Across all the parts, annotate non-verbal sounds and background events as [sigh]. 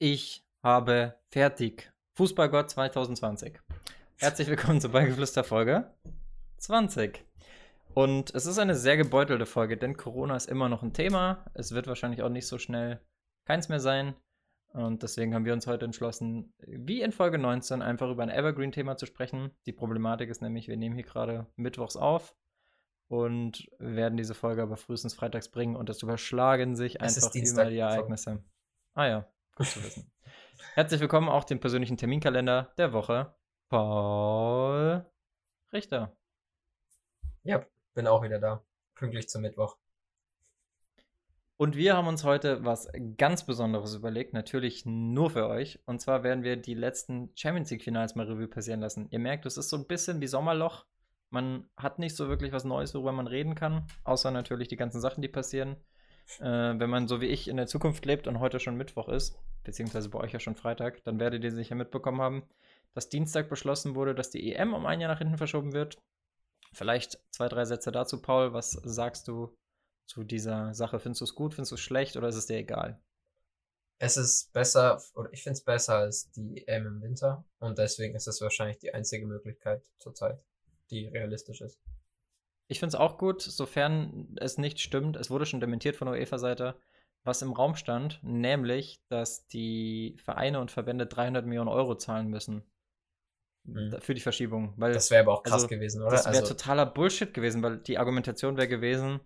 Ich habe fertig. Fußballgott 2020. Herzlich willkommen zur Beigeflüster Folge 20. Und es ist eine sehr gebeutelte Folge, denn Corona ist immer noch ein Thema. Es wird wahrscheinlich auch nicht so schnell keins mehr sein. Und deswegen haben wir uns heute entschlossen, wie in Folge 19, einfach über ein Evergreen-Thema zu sprechen. Die Problematik ist nämlich, wir nehmen hier gerade mittwochs auf und werden diese Folge aber frühestens freitags bringen und das überschlagen sich Es einfach immer die Ereignisse. Ah ja, gut zu wissen. Herzlich willkommen auch dem persönlichen Terminkalender der Woche. Paul Richter. Ja, bin auch wieder da. Pünktlich zum Mittwoch. Und wir haben uns heute was ganz Besonderes überlegt, natürlich nur für euch. Und zwar werden wir die letzten Champions League-Finals mal Revue passieren lassen. Ihr merkt, es ist so ein bisschen wie Sommerloch. Man hat nicht so wirklich was Neues, worüber man reden kann, außer natürlich die ganzen Sachen, die passieren. Äh, wenn man so wie ich in der Zukunft lebt und heute schon Mittwoch ist, beziehungsweise bei euch ja schon Freitag, dann werdet ihr sicher mitbekommen haben, dass Dienstag beschlossen wurde, dass die EM um ein Jahr nach hinten verschoben wird. Vielleicht zwei, drei Sätze dazu, Paul. Was sagst du zu dieser Sache? Findest du es gut, findest du es schlecht oder ist es dir egal? Es ist besser, oder ich finde es besser als die EM im Winter. Und deswegen ist es wahrscheinlich die einzige Möglichkeit zurzeit, die realistisch ist. Ich finde es auch gut, sofern es nicht stimmt. Es wurde schon dementiert von der UEFA-Seite, was im Raum stand, nämlich, dass die Vereine und Verbände 300 Millionen Euro zahlen müssen Mhm. für die Verschiebung. Weil Das wäre aber auch krass also, gewesen, oder? Das wäre also, totaler Bullshit gewesen, weil die Argumentation wäre gewesen,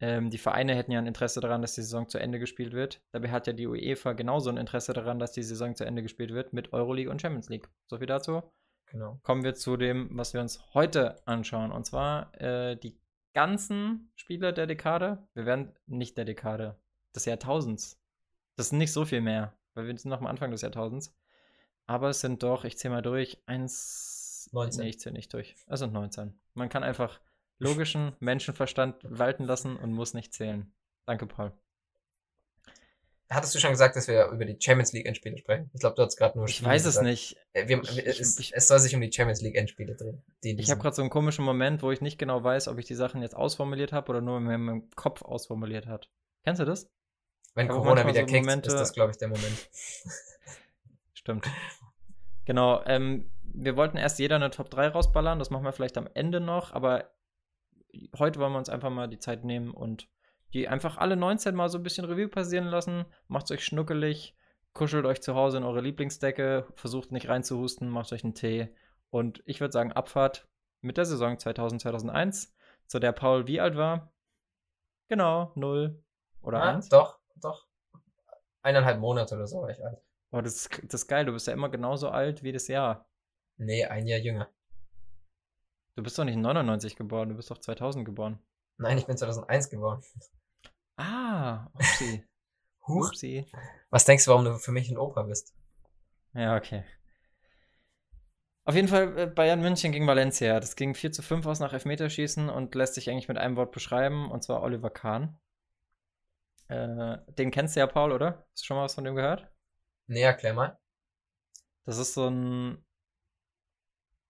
ähm, die Vereine hätten ja ein Interesse daran, dass die Saison zu Ende gespielt wird. Dabei hat ja die UEFA genauso ein Interesse daran, dass die Saison zu Ende gespielt wird mit Euroleague und Champions League. So viel dazu. genau. Kommen wir zu dem, was wir uns heute anschauen. Und zwar äh, die ganzen Spieler der Dekade. Wir werden nicht der Dekade, des Jahrtausends. Das sind nicht so viel mehr, weil wir sind noch am Anfang des Jahrtausends. Aber es sind doch, ich zähle mal durch, eins. 19. Nee, ich zähle nicht durch. Es sind 19. Man kann einfach logischen Menschenverstand walten lassen und muss nicht zählen. Danke, Paul. Hattest du schon gesagt, dass wir über die Champions League Endspiele sprechen? Ich glaube, du hast gerade nur Ich weiß es gesagt. nicht. Äh, Wir, Ich- wir, ich- es, ich- es soll sich um die Champions League Endspiele drehen. Ich habe gerade so einen komischen Moment, wo ich nicht genau weiß, ob ich die Sachen jetzt ausformuliert habe oder nur in meinem Kopf ausformuliert hat. Kennst du das? Wenn aber Corona wieder so kickt, Momente- ist das, glaube ich, der Moment. [laughs] Stimmt. Genau, ähm, wir wollten erst jeder eine Top 3 rausballern, das machen wir vielleicht am Ende noch, aber heute wollen wir uns einfach mal die Zeit nehmen und die einfach alle 19 mal so ein bisschen Revue passieren lassen. Macht euch schnuckelig, kuschelt euch zu Hause in eure Lieblingsdecke, versucht nicht reinzuhusten, macht euch einen Tee und ich würde sagen Abfahrt mit der Saison 2000-2001, zu der Paul wie alt war? Genau, 0 oder Ah, 1. doch, doch. Eineinhalb Monate oder so war ich alt. Oh, das, ist- das ist geil, du bist ja immer genauso alt wie das Jahr. Nee, ein Jahr jünger. Du bist doch nicht 99 geboren, du bist doch 2000 geboren. Nein, ich bin 2001 geboren. Ah, upsie. [laughs] Huch. upsie. Was denkst du, warum du für mich ein Opa bist? Ja, okay. Auf jeden Fall äh, Bayern München gegen Valencia. Das ging 4 zu 5 aus nach Elfmeterschießen und lässt sich eigentlich mit einem Wort beschreiben, und zwar Oliver Kahn. Äh, den kennst du ja, Paul, oder? Hast du schon mal was von dem gehört? Nee, erklär mal. Das ist so ein.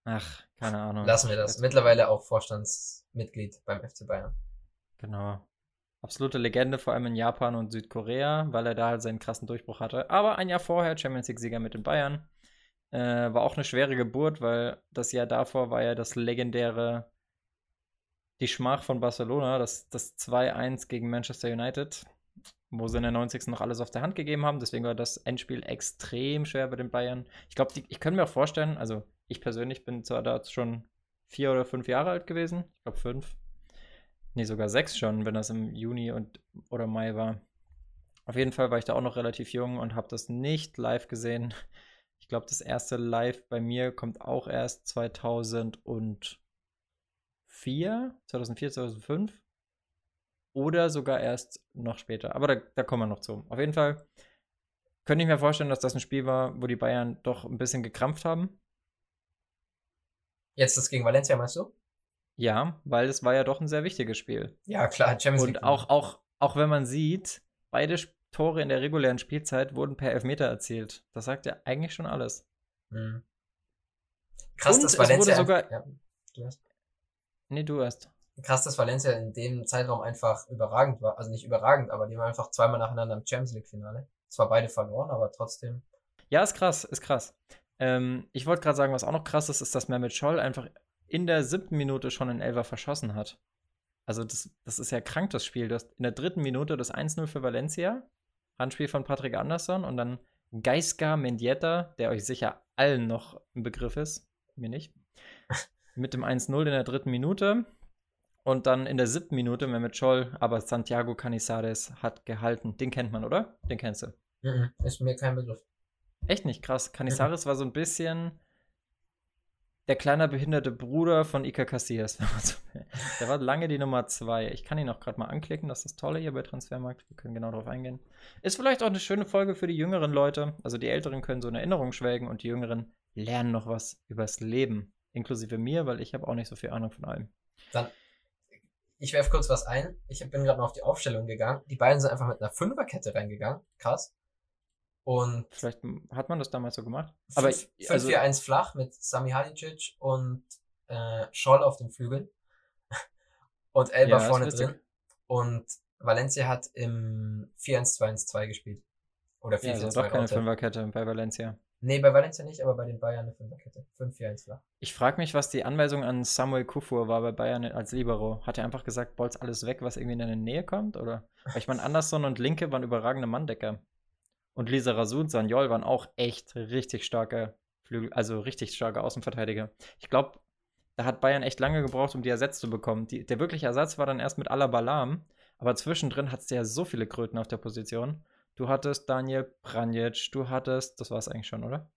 Ach, keine Ahnung. Lassen wir das. Mittlerweile auch Vorstandsmitglied beim FC Bayern. Genau. Absolute Legende, vor allem in Japan und Südkorea, weil er da halt seinen krassen Durchbruch hatte. Aber ein Jahr vorher Champions League-Sieger mit den Bayern. Äh, war auch eine schwere Geburt, weil das Jahr davor war ja das legendäre Die Schmach von Barcelona, das, das 2-1 gegen Manchester United, wo sie in der 90. noch alles auf der Hand gegeben haben. Deswegen war das Endspiel extrem schwer bei den Bayern. Ich glaube, ich könnte mir auch vorstellen, also ich persönlich bin zwar da schon vier oder fünf Jahre alt gewesen. Ich glaube fünf. Nee, sogar sechs schon, wenn das im Juni und, oder Mai war. Auf jeden Fall war ich da auch noch relativ jung und habe das nicht live gesehen. Ich glaube, das erste Live bei mir kommt auch erst 2004, 2004, 2005 oder sogar erst noch später. Aber da, da kommen wir noch zu. Auf jeden Fall könnte ich mir vorstellen, dass das ein Spiel war, wo die Bayern doch ein bisschen gekrampft haben. Jetzt das gegen Valencia, meinst du? Ja, weil es war ja doch ein sehr wichtiges Spiel. Ja, klar, Champions League. Und auch, auch, auch wenn man sieht, beide Tore in der regulären Spielzeit wurden per Elfmeter erzielt. Das sagt ja eigentlich schon alles. Mhm. Krass, Und dass es wurde Valencia. sogar- ja, du hast, Nee, du erst. Krass, dass Valencia in dem Zeitraum einfach überragend war. Also nicht überragend, aber die waren einfach zweimal nacheinander im Champions League-Finale. Zwar beide verloren, aber trotzdem. Ja, ist krass, ist krass. Ähm, ich wollte gerade sagen, was auch noch krass ist, ist, dass Mehmet Scholl einfach in der siebten Minute schon einen Elfer verschossen hat. Also das, das ist ja krank, das Spiel. Du hast in der dritten Minute das 1-0 für Valencia, Handspiel von Patrick Andersson und dann Geiska Mendieta, der euch sicher allen noch im Begriff ist, mir nicht, [laughs] mit dem 1-0 in der dritten Minute. Und dann in der siebten Minute Mehmet Scholl, aber Santiago Canizares hat gehalten. Den kennt man, oder? Den kennst du. Mhm, ist mir kein Begriff. Echt nicht krass. Canizares war so ein bisschen der kleine behinderte Bruder von Iker Casillas. der war lange die Nummer zwei. Ich kann ihn auch gerade mal anklicken. Das ist das Tolle hier bei Transfermarkt. Wir können genau darauf eingehen. Ist vielleicht auch eine schöne Folge für die jüngeren Leute. Also die Älteren können so in Erinnerung schwelgen und die Jüngeren lernen noch was übers Leben. Inklusive mir, weil ich habe auch nicht so viel Ahnung von allem. Dann, ich werfe kurz was ein. Ich bin gerade mal auf die Aufstellung gegangen. Die beiden sind einfach mit einer Fünferkette reingegangen. Krass. Und Vielleicht hat man das damals so gemacht. Aber 5-4-1 also, flach mit Sami Hadicic und äh, Scholl auf den Flügeln. [laughs] und Elba ja, vorne drin. Und Valencia hat im 4-1-2-1-2 gespielt. Oder 4-4-2. Ja, also doch keine Fünferkette bei Valencia. Nee, bei Valencia nicht, aber bei den Bayern eine Fünferkette. 5-4-1 flach. Ich frage mich, was die Anweisung an Samuel Kufur war bei Bayern als Libero. Hat er einfach gesagt, bolz alles weg, was irgendwie in deine Nähe kommt? Oder? Weil ich meine, Anderson und Linke waren überragende Manndecker. Und Lisa Rasul, Sanjol waren auch echt richtig starke Flügel, also richtig starke Außenverteidiger. Ich glaube, da hat Bayern echt lange gebraucht, um die ersetzt zu bekommen. Die, der wirkliche Ersatz war dann erst mit Alabalam, aber zwischendrin hattest du ja so viele Kröten auf der Position. Du hattest Daniel Pranjic, du hattest, das war es eigentlich schon, oder?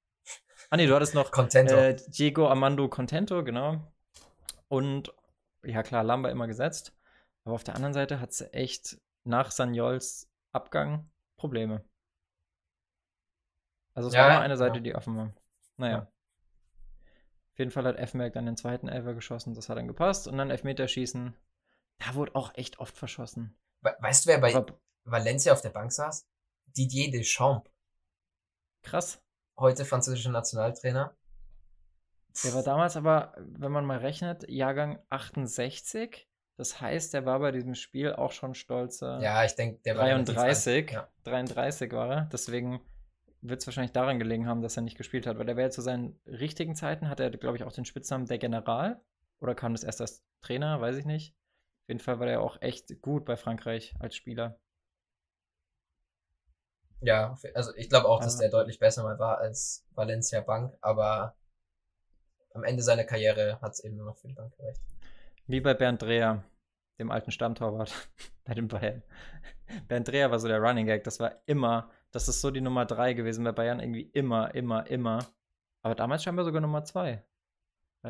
Ah nee, du hattest noch äh, Diego Armando Contento, genau. Und ja klar, Lamba immer gesetzt. Aber auf der anderen Seite hat sie echt nach Sanjols Abgang Probleme. Also es ja, war nur eine Seite, ja. die offen war. Naja. Ja. Auf jeden Fall hat Effenberg dann den zweiten Elfer geschossen, das hat dann gepasst. Und dann Elfmeterschießen, da wurde auch echt oft verschossen. Weißt du, wer bei Aber, Valencia auf der Bank saß? Didier Deschamps. Krass. Heute französischer Nationaltrainer. Der war damals aber, wenn man mal rechnet, Jahrgang 68. Das heißt, der war bei diesem Spiel auch schon stolze. Ja, ich denke, der war 33. Ja. 33 war er. Deswegen wird es wahrscheinlich daran gelegen haben, dass er nicht gespielt hat, weil er wäre zu seinen richtigen Zeiten, hat er, glaube ich, auch den Spitznamen der General. Oder kam das erst als Trainer, weiß ich nicht. Auf jeden Fall war er auch echt gut bei Frankreich als Spieler. Ja, also ich glaube auch, dass der deutlich besser mal war als Valencia Bank, aber am Ende seiner Karriere hat es eben nur noch für die Bank gereicht. Wie bei Bernd Dreher, dem alten Stammtorwart [laughs] bei den Bayern. [laughs] Bernd Dreher war so der Running Gag, das war immer das ist so die Nummer 3 gewesen bei Bayern, irgendwie immer, immer, immer. Aber damals scheinbar sogar Nummer 2.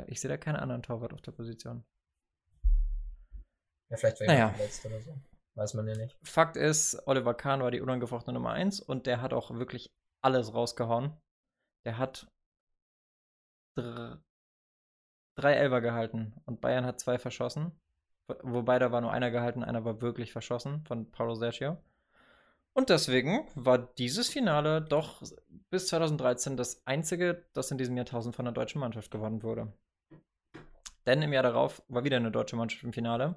Ich sehe da keinen anderen Torwart auf der Position. Ja, vielleicht wäre naja. verletzt oder so. Weiß man ja nicht. Fakt ist, Oliver Kahn war die unangefochtene Nummer 1 und der hat auch wirklich alles rausgehauen. Der hat drei Elfer gehalten und Bayern hat zwei verschossen. Wobei da war nur einer gehalten, einer war wirklich verschossen von Paulo Sergio. Und deswegen war dieses Finale doch bis 2013 das einzige, das in diesem Jahrtausend von einer deutschen Mannschaft gewonnen wurde. Denn im Jahr darauf war wieder eine deutsche Mannschaft im Finale.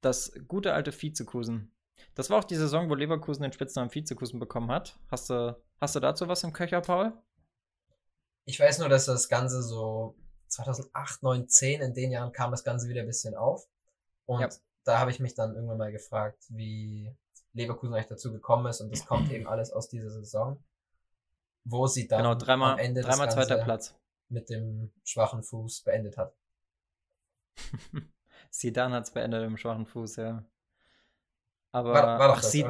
Das gute alte Vizekusen. Das war auch die Saison, wo Leverkusen den Spitznamen Vizekusen bekommen hat. Hast du, hast du dazu was im Köcher, Paul? Ich weiß nur, dass das Ganze so 2008, 9, 10, in den Jahren kam das Ganze wieder ein bisschen auf. Und ja. da habe ich mich dann irgendwann mal gefragt, wie, Leverkusen eigentlich dazu gekommen ist und das kommt eben alles aus dieser Saison, wo sie dann genau, dreimal, am Ende dreimal zweiter Platz mit dem schwachen Fuß beendet hat. [laughs] Sidan hat es beendet im schwachen Fuß, ja. Aber war, war ach, das, Sie,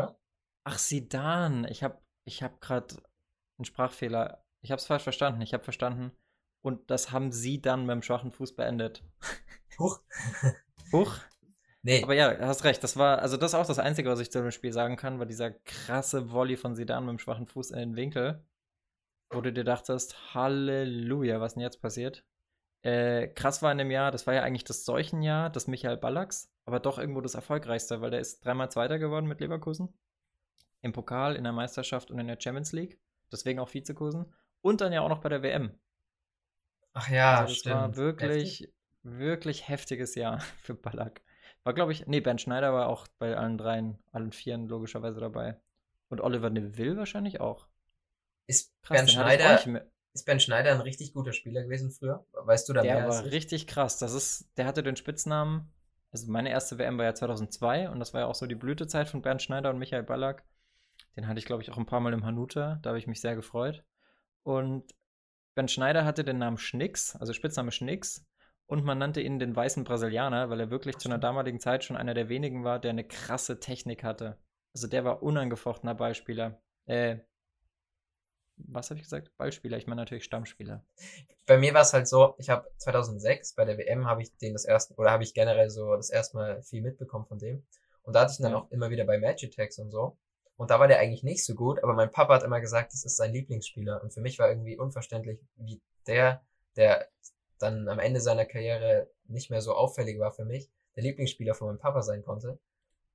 ach, Sidan, ich habe ich hab gerade einen Sprachfehler. Ich habe es falsch verstanden. Ich habe verstanden und das haben Sie dann mit dem schwachen Fuß beendet. Huch. [laughs] Huch. Nee. Aber ja, hast recht. Das war, also das ist auch das Einzige, was ich zu dem Spiel sagen kann, war dieser krasse Volley von Sidan mit dem schwachen Fuß in den Winkel. Wo du dir dachtest, Halleluja, was denn jetzt passiert? Äh, krass war in dem Jahr, das war ja eigentlich das Seuchenjahr des Michael Ballacks, aber doch irgendwo das erfolgreichste, weil der ist dreimal Zweiter geworden mit Leverkusen. Im Pokal, in der Meisterschaft und in der Champions League. Deswegen auch Vizekusen. Und dann ja auch noch bei der WM. Ach ja, also das stimmt. war wirklich, Heftig. wirklich heftiges Jahr [laughs] für Ballack. War, glaube ich, nee, Ben Schneider war auch bei allen dreien, allen vieren logischerweise dabei. Und Oliver Neville wahrscheinlich auch. Ist krass, Ben Schneider ist Ben Schneider ein richtig guter Spieler gewesen früher? Weißt du da der mehr? Der war richtig krass. Das ist, der hatte den Spitznamen, also meine erste WM war ja 2002 und das war ja auch so die Blütezeit von Bernd Schneider und Michael Ballack. Den hatte ich, glaube ich, auch ein paar Mal im Hanuta. Da habe ich mich sehr gefreut. Und Ben Schneider hatte den Namen Schnicks, also Spitzname Schnicks. Und man nannte ihn den weißen Brasilianer, weil er wirklich zu einer damaligen Zeit schon einer der wenigen war, der eine krasse Technik hatte. Also der war unangefochtener Ballspieler. Äh, was habe ich gesagt? Ballspieler, ich meine natürlich Stammspieler. Bei mir war es halt so, ich habe 2006 bei der WM habe ich den das erste oder habe ich generell so das erste Mal viel mitbekommen von dem und da hatte ich ihn dann auch immer wieder bei Magitex und so und da war der eigentlich nicht so gut, aber mein Papa hat immer gesagt, das ist sein Lieblingsspieler und für mich war irgendwie unverständlich, wie der, der dann am Ende seiner Karriere nicht mehr so auffällig war für mich, der Lieblingsspieler von meinem Papa sein konnte.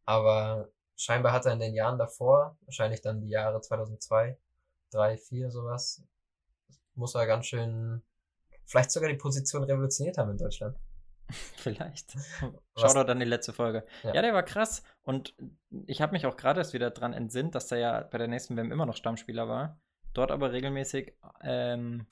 Aber scheinbar hat er in den Jahren davor, wahrscheinlich dann die Jahre 2002, drei, vier, sowas, muss er ganz schön, vielleicht sogar die Position revolutioniert haben in Deutschland. [laughs] Vielleicht. Schau doch dann die letzte Folge. Ja. ja, der war krass. Und ich habe mich auch gerade erst wieder dran entsinnt, dass der ja bei der nächsten WM immer noch Stammspieler war. Dort aber regelmäßig ähm,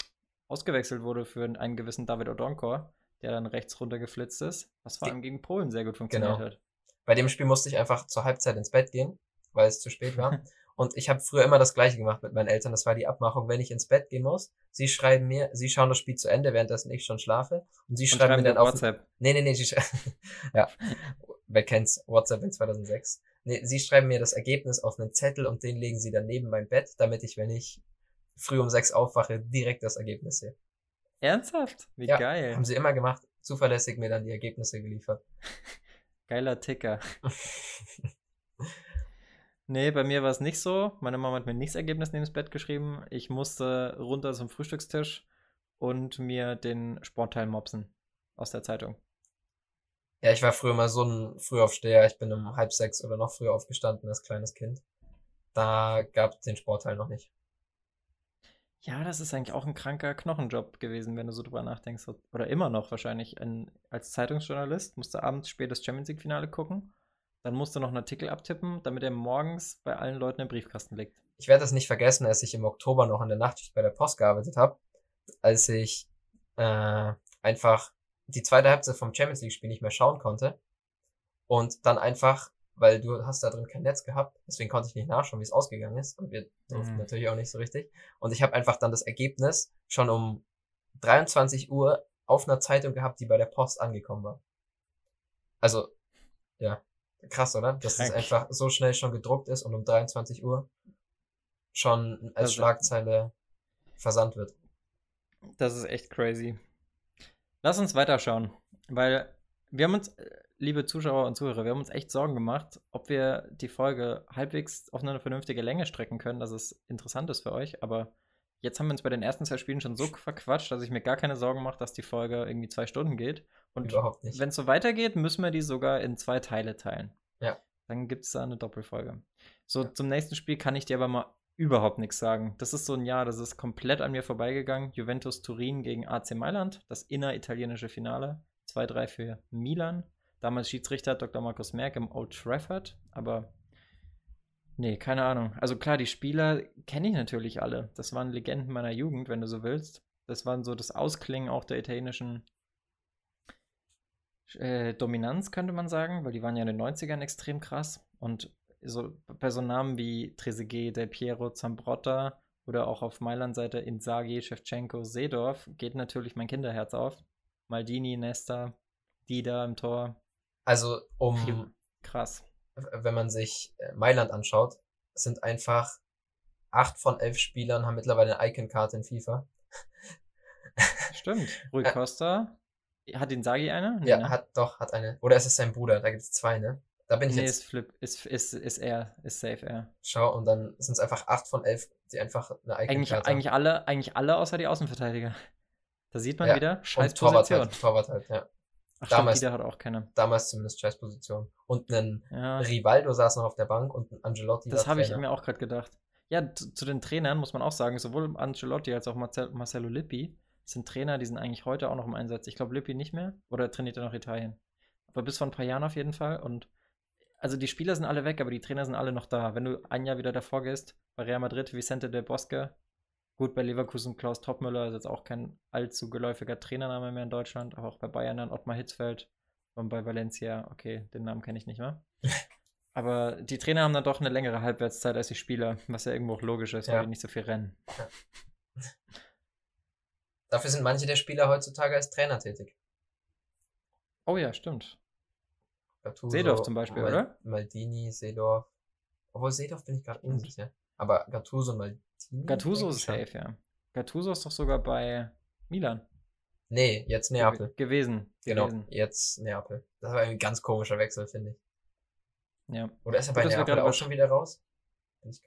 ausgewechselt wurde für einen gewissen David Odonkor, der dann rechts runtergeflitzt ist, was vor allem gegen Polen sehr gut funktioniert genau. hat. Bei dem Spiel musste ich einfach zur Halbzeit ins Bett gehen, weil es zu spät war. [laughs] Und ich habe früher immer das Gleiche gemacht mit meinen Eltern. Das war die Abmachung, wenn ich ins Bett gehen muss. Sie schreiben mir, sie schauen das Spiel zu Ende, währenddessen ich schon schlafe. Und sie und schreiben, mir dann auf WhatsApp. Nee, nee, nee, sie [laughs] ja. Wer kennt's? WhatsApp in 2006. Nee, sie schreiben mir das Ergebnis auf einen Zettel und den legen sie dann neben mein Bett, damit ich, wenn ich früh um sechs aufwache, direkt das Ergebnis sehe. Ernsthaft? Wie ja, geil. Haben sie immer gemacht. Zuverlässig mir dann die Ergebnisse geliefert. [laughs] Geiler Ticker. [laughs] Nee, bei mir war es nicht so. Meine Mama hat mir nichts Ergebnis neben das Bett geschrieben. Ich musste runter zum Frühstückstisch und mir den Sportteil mopsen aus der Zeitung. Ja, ich war früher mal so ein Frühaufsteher. Ich bin um halb sechs oder noch früher aufgestanden als kleines Kind. Da gab es den Sportteil noch nicht. Ja, das ist eigentlich auch ein kranker Knochenjob gewesen, wenn du so drüber nachdenkst. Oder immer noch wahrscheinlich. Ein, als Zeitungsjournalist musst du abends spät das Champions League-Finale gucken dann musst du noch einen Artikel abtippen, damit er morgens bei allen Leuten im Briefkasten liegt. Ich werde das nicht vergessen, als ich im Oktober noch in der Nachtschicht bei der Post gearbeitet habe, als ich äh, einfach die zweite Halbzeit vom Champions League Spiel nicht mehr schauen konnte und dann einfach, weil du hast da drin kein Netz gehabt, deswegen konnte ich nicht nachschauen, wie es ausgegangen ist und wir durften mhm. natürlich auch nicht so richtig und ich habe einfach dann das Ergebnis schon um 23 Uhr auf einer Zeitung gehabt, die bei der Post angekommen war. Also, ja. Krass, oder? Dass es einfach so schnell schon gedruckt ist und um 23 Uhr schon als das Schlagzeile versandt wird. Das ist echt crazy. Lass uns weiterschauen, weil wir haben uns, äh, liebe Zuschauer und Zuhörer, wir haben uns echt Sorgen gemacht, ob wir die Folge halbwegs auf eine vernünftige Länge strecken können, dass es interessant ist für euch. Aber jetzt haben wir uns bei den ersten zwei Spielen schon so verquatscht, dass ich mir gar keine Sorgen mache, dass die Folge irgendwie zwei Stunden geht. Und wenn es so weitergeht, müssen wir die sogar in zwei Teile teilen. Ja. Dann gibt es da eine Doppelfolge. So, ja. zum nächsten Spiel kann ich dir aber mal überhaupt nichts sagen. Das ist so ein Jahr, das ist komplett an mir vorbeigegangen. Juventus Turin gegen AC Mailand, das inneritalienische Finale. 2-3 für Milan. Damals Schiedsrichter Dr. Markus Merck im Old Trafford, aber nee, keine Ahnung. Also klar, die Spieler kenne ich natürlich alle. Das waren Legenden meiner Jugend, wenn du so willst. Das waren so das Ausklingen auch der italienischen äh, Dominanz, könnte man sagen, weil die waren ja in den 90ern extrem krass. Und so bei so Namen wie Trezeguet, Del Piero, Zambrotta oder auch auf Mailand-Seite Inzaghi, Shevchenko, Seedorf geht natürlich mein Kinderherz auf. Maldini, Nesta, Dida im Tor. Also um krass. Wenn man sich äh, Mailand anschaut, sind einfach acht von elf Spielern haben mittlerweile eine Icon-Karte in FIFA. Stimmt. Rui Costa, hat den Sagi eine? Nee, ja, ne? hat doch, hat eine. Oder ist es sein Bruder? Da gibt es zwei, ne? Da bin ich nee, jetzt. ist Flip, ist, ist, ist er, ist safe er. Schau, und dann sind es einfach acht von elf, die einfach eine eigene eigentlich, Karte eigentlich alle, eigentlich alle außer die Außenverteidiger. Da sieht man ja. wieder, scheiß Torwart Position. Halt, Torwart halt, ja. Ach, damals, stimmt, hat auch keine. Damals zumindest scheiß Position. Und ein ja. Rivaldo saß noch auf der Bank und ein Angelotti Das habe ich mir auch gerade gedacht. Ja, zu, zu, den Trainern muss man auch sagen, sowohl Angelotti als auch Marcel, Marcelo Lippi sind Trainer, die sind eigentlich heute auch noch im Einsatz. Ich glaube, Lippi nicht mehr. Oder trainiert er noch Italien? Aber bis vor ein paar Jahren auf jeden Fall. Und also die Spieler sind alle weg, aber die Trainer sind alle noch da. Wenn du ein Jahr wieder davor gehst, bei Real Madrid, Vicente del Bosque, gut, bei Leverkusen Klaus Toppmüller ist jetzt auch kein allzu geläufiger Trainername mehr in Deutschland, aber auch bei Bayern dann Ottmar Hitzfeld und bei Valencia, okay, den Namen kenne ich nicht mehr. [laughs] aber die Trainer haben dann doch eine längere Halbwertszeit als die Spieler, was ja irgendwo auch logisch ist, weil die nicht so viel rennen. Dafür sind manche der Spieler heutzutage als Trainer tätig. Oh ja, stimmt. Gattuso, Seedorf zum Beispiel, Mal oder? Maldini, Seedorf. Obwohl Seedorf bin ich gerade unsicher. Aber Gattuso und Maldini. Gattuso ist safe, ja. Gattuso ist doch sogar bei Milan. Nee, jetzt Neapel. Ge gewesen. Genau, gewesen. jetzt Neapel. Das war ein ganz komischer Wechsel, finde ich. Ja. Oder ist er bei Gut, Neapel auch schon wieder raus? Ich,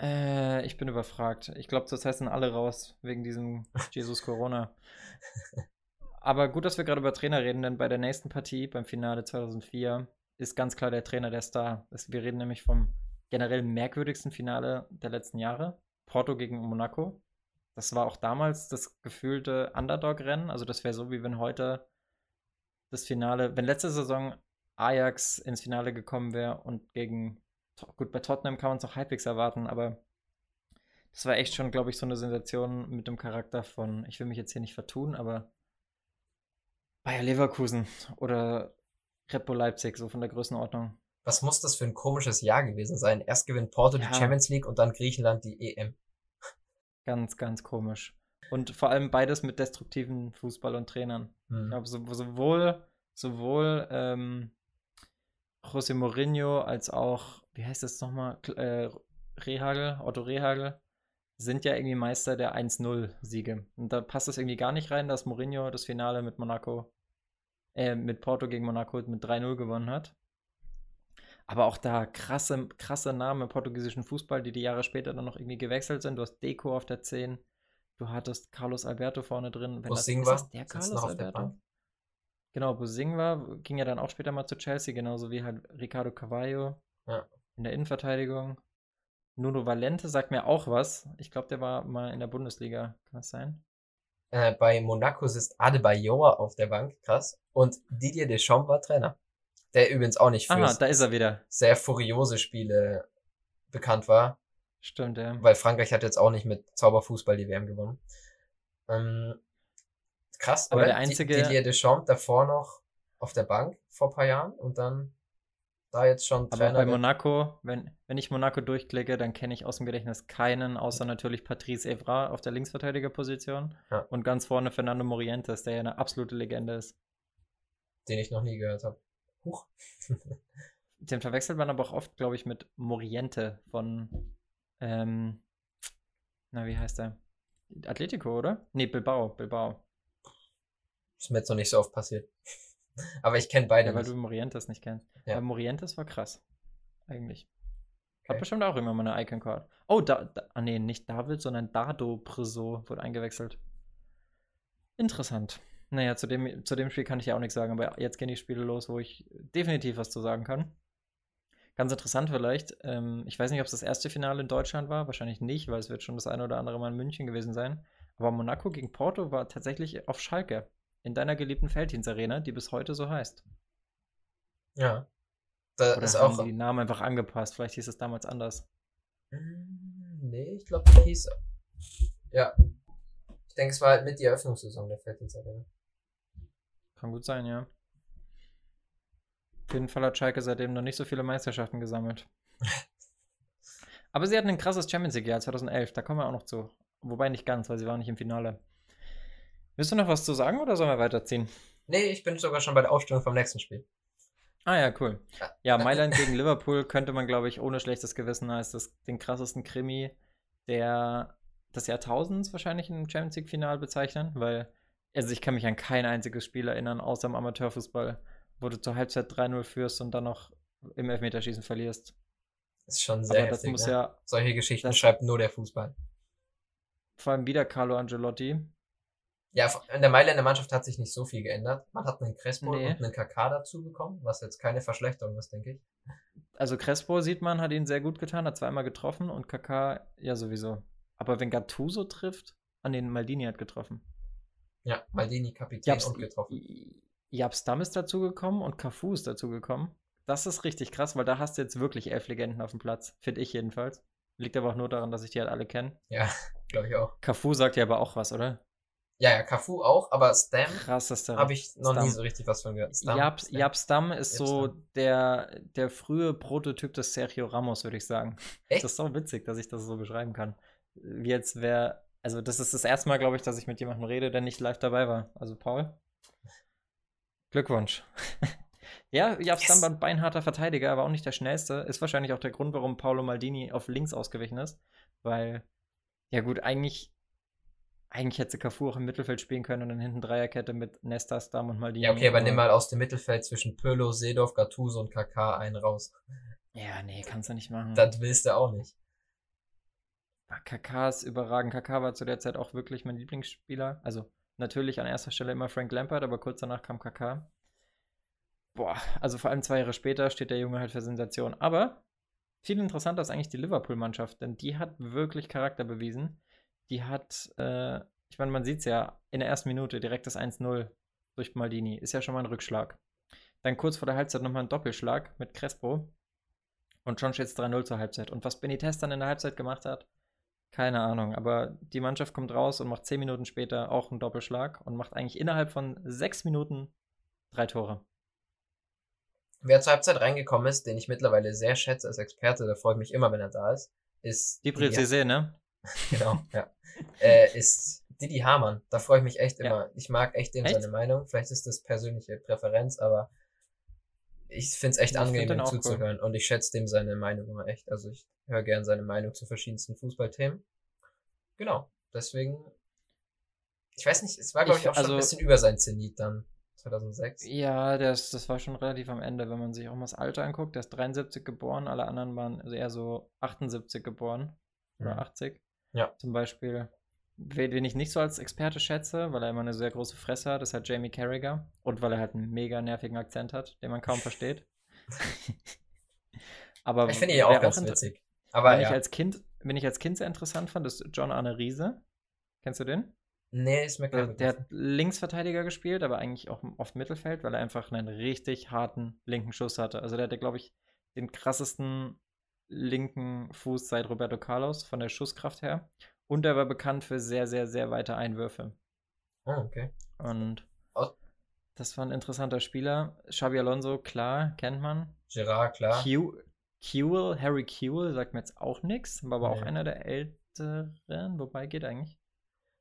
äh, ich bin überfragt. Ich glaube, zurzeit sind alle raus wegen diesem [laughs] Jesus Corona. Aber gut, dass wir gerade über Trainer reden, denn bei der nächsten Partie, beim Finale 2004, ist ganz klar der Trainer der Star. Wir reden nämlich vom generell merkwürdigsten Finale der letzten Jahre. Porto gegen Monaco. Das war auch damals das gefühlte Underdog-Rennen. Also das wäre so, wie wenn heute das Finale, wenn letzte Saison Ajax ins Finale gekommen wäre und gegen, gut, bei Tottenham kann man es auch halbwegs erwarten, aber das war echt schon, glaube ich, so eine Sensation mit dem Charakter von, ich will mich jetzt hier nicht vertun, aber Bayer Leverkusen oder Red Bull Leipzig, so von der Größenordnung. Was muss das für ein komisches Jahr gewesen sein? Erst gewinnt Porto ja. die Champions League und dann Griechenland die EM. Ganz, ganz komisch. Und vor allem beides mit destruktiven Fußball und Trainern. Hm. Ich glaube, sowohl, sowohl ähm, José Mourinho als auch, wie heißt das nochmal, äh, Rehagel, Otto Rehagel, sind ja irgendwie Meister der 1-0-Siege. Und da passt es irgendwie gar nicht rein, dass Mourinho das Finale mit Monaco, äh, mit Porto gegen Monaco mit 3-0 gewonnen hat. Aber auch da krasse, krasse Namen im portugiesischen Fußball, die die Jahre später dann noch irgendwie gewechselt sind. Du hast Deco auf der 10, du hattest Carlos Alberto vorne drin. Wenn Bosingwa, das, ist das der Carlos Alberto? Genau, Bosingwa ging ja dann auch später mal zu Chelsea, genauso wie halt Ricardo Cavallo ja. In der Innenverteidigung. Nuno Valente sagt mir auch was. Ich glaube, der war mal in der Bundesliga. Kann das sein? Äh, bei Monaco ist Adebayor auf der Bank, krass. Und Didier Deschamps war Trainer. Der übrigens auch nicht für Aha, da ist er wieder. sehr furiose Spiele bekannt war. Stimmt, ja. Weil Frankreich hat jetzt auch nicht mit Zauberfußball die WM gewonnen. Ähm, krass, aber der einzige Didier Deschamps davor noch auf der Bank vor ein paar Jahren und dann da jetzt schon Aber Trainer bei Monaco, wenn, wenn ich Monaco durchklicke, dann kenne ich aus dem Gedächtnis keinen, außer natürlich Patrice Evra auf der Linksverteidigerposition. Ja. Und ganz vorne Fernando Morientes, der ja eine absolute Legende ist. Den ich noch nie gehört habe. Huch. [laughs] Den verwechselt man aber auch oft, glaube ich, mit Moriente von, ähm, na, wie heißt der? Atletico, oder? Nee, Bilbao, Bilbao. Ist mir jetzt noch nicht so oft passiert. Aber ich kenne beide. Ja, weil nicht. du Morientes nicht kennst. Ja. Aber Morientes war krass. Eigentlich. Okay. Hat bestimmt auch immer mal eine Icon-Card. Oh, da, da, ah nee, nicht David, sondern Dado Preso wurde eingewechselt. Interessant. Naja, zu dem, zu dem Spiel kann ich ja auch nichts sagen, aber jetzt gehen die Spiele los, wo ich definitiv was zu sagen kann. Ganz interessant vielleicht. Ähm, ich weiß nicht, ob es das erste Finale in Deutschland war. Wahrscheinlich nicht, weil es wird schon das eine oder andere Mal in München gewesen sein. Aber Monaco gegen Porto war tatsächlich auf Schalke in deiner geliebten Felddienst Arena, die bis heute so heißt. Ja. Da Oder ist haben auch die Namen einfach angepasst. Vielleicht hieß es damals anders. Hm, nee, ich glaube, die hieß. Ja. Ich denke, es war halt mit die Eröffnungssaison der Felddienst Arena. Kann gut sein, ja. Auf jeden Fall hat Schalke seitdem noch nicht so viele Meisterschaften gesammelt. [laughs] Aber sie hatten ein krasses Champions League-Jahr 2011, da kommen wir auch noch zu. Wobei nicht ganz, weil sie waren nicht im Finale. Willst du noch was zu sagen oder sollen wir weiterziehen? Nee, ich bin sogar schon bei der Aufstellung vom nächsten Spiel. Ah ja, cool. Ja, Mailand gegen Liverpool könnte man, glaube ich, ohne schlechtes Gewissen als das, den krassesten Krimi der, des Jahrtausends wahrscheinlich im Champions League-Final bezeichnen, weil, also ich kann mich an kein einziges Spiel erinnern, außer im Amateurfußball, wo du zur Halbzeit 3-0 führst und dann noch im Elfmeterschießen verlierst. Das ist schon sehr Aber heftig, das muss ne? ja, Solche Geschichten schreibt nur der Fußball. Vor allem wieder Carlo Angelotti, ja, in der Mailänder Mannschaft hat sich nicht so viel geändert. Man hat einen Crespo nee. und einen KK dazu bekommen, was jetzt keine Verschlechterung ist, denke ich. Also Crespo sieht man, hat ihn sehr gut getan, hat zweimal getroffen und KK ja sowieso. Aber wenn Gattuso trifft, an den Maldini hat getroffen. Ja, Maldini Kapitän Jabs, und getroffen. Jabstam ist dazugekommen und Cafu ist dazugekommen. Das ist richtig krass, weil da hast du jetzt wirklich elf Legenden auf dem Platz. Finde ich jedenfalls. Liegt aber auch nur daran, dass ich die halt alle kenne. Ja, [laughs] glaube ich auch. Cafu sagt ja aber auch was, oder? Ja, ja, Cafu auch, aber Stam habe ich noch Stam. nie so richtig was von gehört. Stam, Jab, Stam. Jab Stam ist Jab so Stam. der, der frühe Prototyp des Sergio Ramos, würde ich sagen. Echt? Das ist so witzig, dass ich das so beschreiben kann. Wie jetzt wäre, also das ist das erste Mal, glaube ich, dass ich mit jemandem rede, der nicht live dabei war. Also Paul, Glückwunsch. [laughs] ja, Jab Yes. Stam war ein beinharter Verteidiger, aber auch nicht der schnellste. Ist wahrscheinlich auch der Grund, warum Paolo Maldini auf links ausgewichen ist. Weil, ja gut, eigentlich, eigentlich hätte Cafu auch im Mittelfeld spielen können und dann hinten Dreierkette mit Nesta, Stam und Maldini. Ja, okay, aber nimm mal aus dem Mittelfeld zwischen Pirlo, Seedorf, Gattuso und KK einen raus. Ja, nee, kannst du nicht machen. Das willst du auch nicht. KK ist überragend. KK war zu der Zeit auch wirklich mein Lieblingsspieler. Also natürlich an erster Stelle immer Frank Lampard, aber kurz danach kam KK. Boah, also vor allem zwei Jahre später steht der Junge halt für Sensation. Aber viel interessanter ist eigentlich die Liverpool-Mannschaft, denn die hat wirklich Charakter bewiesen. Die hat, äh, ich meine, man sieht es ja in der ersten Minute direkt das 1-0 durch Maldini. Ist ja schon mal ein Rückschlag. Dann kurz vor der Halbzeit nochmal ein Doppelschlag mit Crespo. Und schon steht es 3-0 zur Halbzeit. Und was Benitez dann in der Halbzeit gemacht hat, keine Ahnung. Aber die Mannschaft kommt raus und macht 10 Minuten später auch einen Doppelschlag und macht eigentlich innerhalb von 6 Minuten drei Tore. Wer zur Halbzeit reingekommen ist, den ich mittlerweile sehr schätze als Experte, da freue ich mich immer, wenn er da ist, ist Die Präzise, ne? [laughs] genau, ja. äh, ist Didi Hamann. Da freue ich mich echt Ja. immer. Ich mag echt dem Echt? seine Meinung. Vielleicht ist das persönliche Präferenz, aber ich finde es echt Ich angenehm, ihm auch cool. zuzuhören. Und ich schätze dem seine Meinung immer echt. Also ich höre gern seine Meinung zu verschiedensten Fußballthemen. Genau. Deswegen, ich weiß nicht, es war, glaube ich, Ich- auch schon also- ein bisschen über sein Zenit dann. 2006. Ja, das, das war schon relativ am Ende, wenn man sich auch mal das Alter anguckt. Der ist 73 geboren, alle anderen waren also eher so 78 geboren oder Mhm. 80. Ja. Zum Beispiel, wen wen ich nicht so als Experte schätze, weil er immer eine sehr große Fresse hat, ist halt Jamie Carragher. Und weil er halt einen mega nervigen Akzent hat, den man kaum versteht. [laughs] Aber Ich finde ihn ja auch ganz witzig. Aber Wenn ich ja. als Kind, wenn ich als Kind sehr interessant fand, ist John Arne Riese. Kennst du den? Nee, ist mir Der, kein der Begriff. hat Linksverteidiger gespielt, aber eigentlich auch oft Mittelfeld, weil er einfach einen richtig harten linken Schuss hatte. Also der hatte, glaube ich, den krassesten linken Fuß seit Roberto Carlos von der Schusskraft her. Und er war bekannt für sehr, sehr, sehr weite Einwürfe. Oh, okay. Und Aus- das war ein interessanter Spieler. Xabi Alonso, klar, kennt man. Gerard, klar. Kew- Kewell, Harry Kewell sagt mir jetzt auch nichts, war aber auch Nee. einer der älteren, wobei geht eigentlich.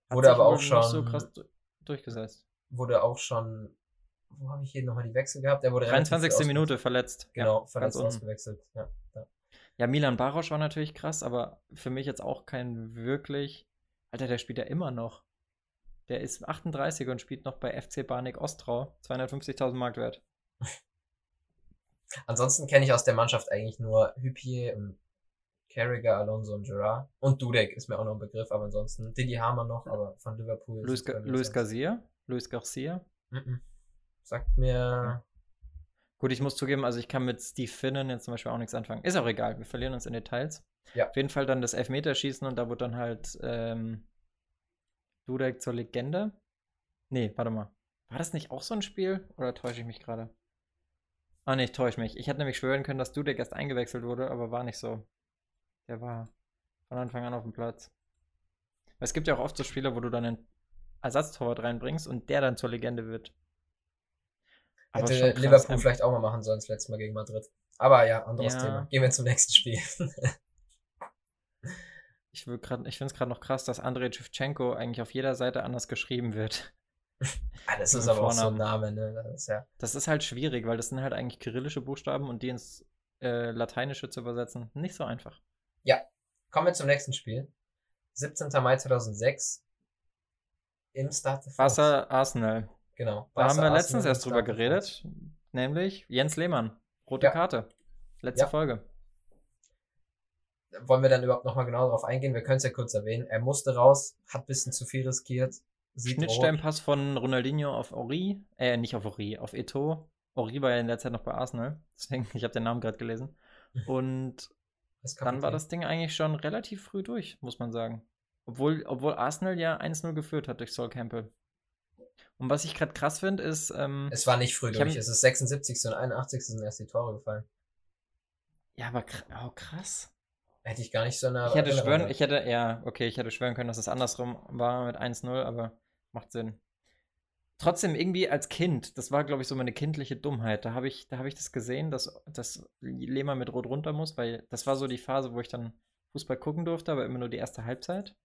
Wurde sich aber auch wohl nicht so schon- krass du- durchgesetzt. Wurde auch schon, wo habe ich hier nochmal die Wechsel gehabt? Der wurde relativ früh 23. Minute verletzt. Genau, ja, verletzt ausgewechselt. Ja, ja. Milan Barosch war natürlich krass, aber für mich jetzt auch kein wirklich. Alter, der spielt ja immer noch. Der ist 38 und spielt noch bei FC Barnik Ostrau. 250.000 Marktwert. [laughs] Ansonsten kenne ich aus der Mannschaft eigentlich nur Hüppier und Carragher, Alonso und Gerard. Und Dudek ist mir auch noch ein Begriff, aber ansonsten Didi Hamann noch, aber von Liverpool. Luis, Ga Luis Garcia. Luis Garcia. Mhm. Sagt mir, Gut, ich muss zugeben, also ich kann mit Steve Finnen jetzt zum Beispiel auch nichts anfangen. Ist auch egal, wir verlieren uns in Details. Ja. Auf jeden Fall dann das Elfmeterschießen und da wurde dann halt ähm, Dudek zur Legende. Nee, warte mal. War das nicht auch so ein Spiel? Oder täusche ich mich gerade? Ah, nee, ich täusche mich. Ich hätte nämlich schwören können, dass Dudek erst eingewechselt wurde, aber war nicht so. Der war von Anfang an auf dem Platz. Weil Es gibt ja auch oft so Spiele, wo du dann einen Ersatztorwart reinbringst und der dann zur Legende wird. Hätte Liverpool vielleicht auch mal machen sollen, das letzte Mal gegen Madrid. Aber ja, anderes Ja. Thema. Gehen wir zum nächsten Spiel. [laughs] Ich, grad- ich finde es gerade noch krass, dass Andrei Shevchenko eigentlich auf jeder Seite anders geschrieben wird. [laughs] ah, das ist aber auch so ein. Name, ne? Das ist ja. Das ist halt schwierig, weil das sind halt eigentlich kyrillische Buchstaben und die ins äh, Lateinische zu übersetzen, nicht so einfach. Kommen wir zum nächsten Spiel. 17. Mai 2006. Im Start. Barca Arsenal. Genau. Da haben wir Arsenal letztens erst drüber geredet, nämlich Jens Lehmann. Rote Ja. Karte. Letzte Ja. Folge. wollen wir dann überhaupt nochmal genau darauf eingehen? Wir können es ja kurz erwähnen. Er musste raus, hat ein bisschen zu viel riskiert. Rot. Schnittstellenpass von Ronaldinho auf Ori. Äh, nicht auf Ori, auf Eto. Ori war ja in der Zeit noch bei Arsenal. [laughs] Deswegen, ich habe den Namen gerade gelesen. Und [laughs] dann war das Ding eigentlich schon relativ früh durch, muss man sagen. Obwohl, obwohl Arsenal ja 1-0 geführt hat durch Sol Campbell. Und was ich gerade krass finde, ist. Ähm, es war nicht früh durch, es ist 76. und 81. sind erst die Tore gefallen. Ja, aber oh, krass. Hätte ich gar nicht so eine. Ich hätte schwören, ich hätte, ja, okay, ich hätte schwören können, dass es andersrum war mit 1-0, aber macht Sinn. Trotzdem irgendwie als Kind, das war, glaube ich, so meine kindliche Dummheit. Da habe ich, da ich das gesehen, dass, dass Lehmann mit Rot runter muss, weil das war so die Phase, wo ich dann Fußball gucken durfte, aber immer nur die erste Halbzeit.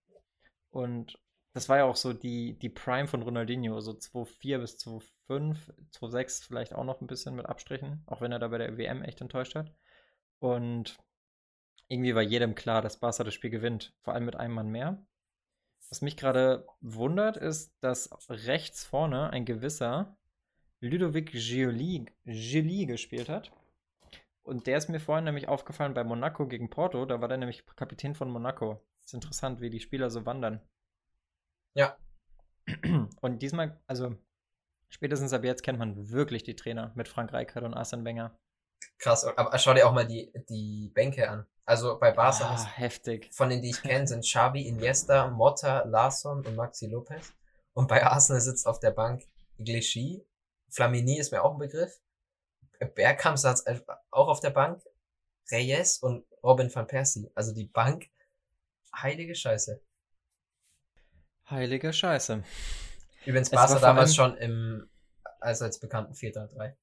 Und das war ja auch so die, die Prime von Ronaldinho, so 2-4 bis 2-5, 2-6 vielleicht auch noch ein bisschen mit Abstrichen, auch wenn er da bei der WM echt enttäuscht hat. Und irgendwie war jedem klar, dass Barca das Spiel gewinnt, vor allem mit einem Mann mehr. Was mich gerade wundert, ist, dass rechts vorne ein gewisser Ludovic Gioli, Gioli gespielt hat. Und der ist mir vorhin nämlich aufgefallen bei Monaco gegen Porto. Da war der nämlich Kapitän von Monaco. Ist interessant, wie die Spieler so wandern. Ja. Und diesmal, also spätestens ab jetzt kennt man wirklich die Trainer mit Frank Rijkaard und Arsene Wenger. Krass, aber schau dir auch mal die, die Bänke an. Also bei Barca ah, heftig. von denen, die ich kenne, sind Xavi, Iniesta, Motta, Larsson und Maxi Lopez. Und bei Arsenal sitzt auf der Bank Iglesi, Flamini ist mir auch ein Begriff. Bergkamp saß auch auf der Bank, Reyes und Robin van Persie. Also die Bank, heilige Scheiße. Heilige Scheiße. Übrigens Barca damals schon im allseits bekannten 4-3.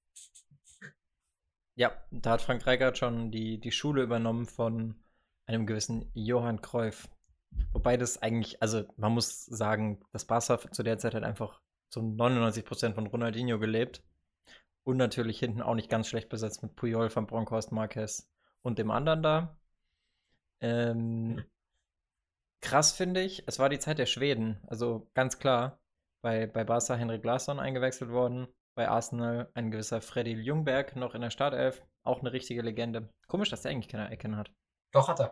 Ja, da hat Frank Reichardt schon die, die Schule übernommen von einem gewissen Johann Cruyff. Wobei das eigentlich, also man muss sagen, das Barca zu der Zeit hat einfach zu 99% von Ronaldinho gelebt. Und natürlich hinten auch nicht ganz schlecht besetzt mit Puyol von Bronkhorst Marquez und dem anderen da. Ähm, krass finde ich, es war die Zeit der Schweden. Also ganz klar, bei, bei Barca Henrik Larsson eingewechselt worden bei Arsenal ein gewisser Freddy Ljungberg noch in der Startelf. Auch eine richtige Legende. Komisch, dass der eigentlich keine Ecken hat. Doch, hat er.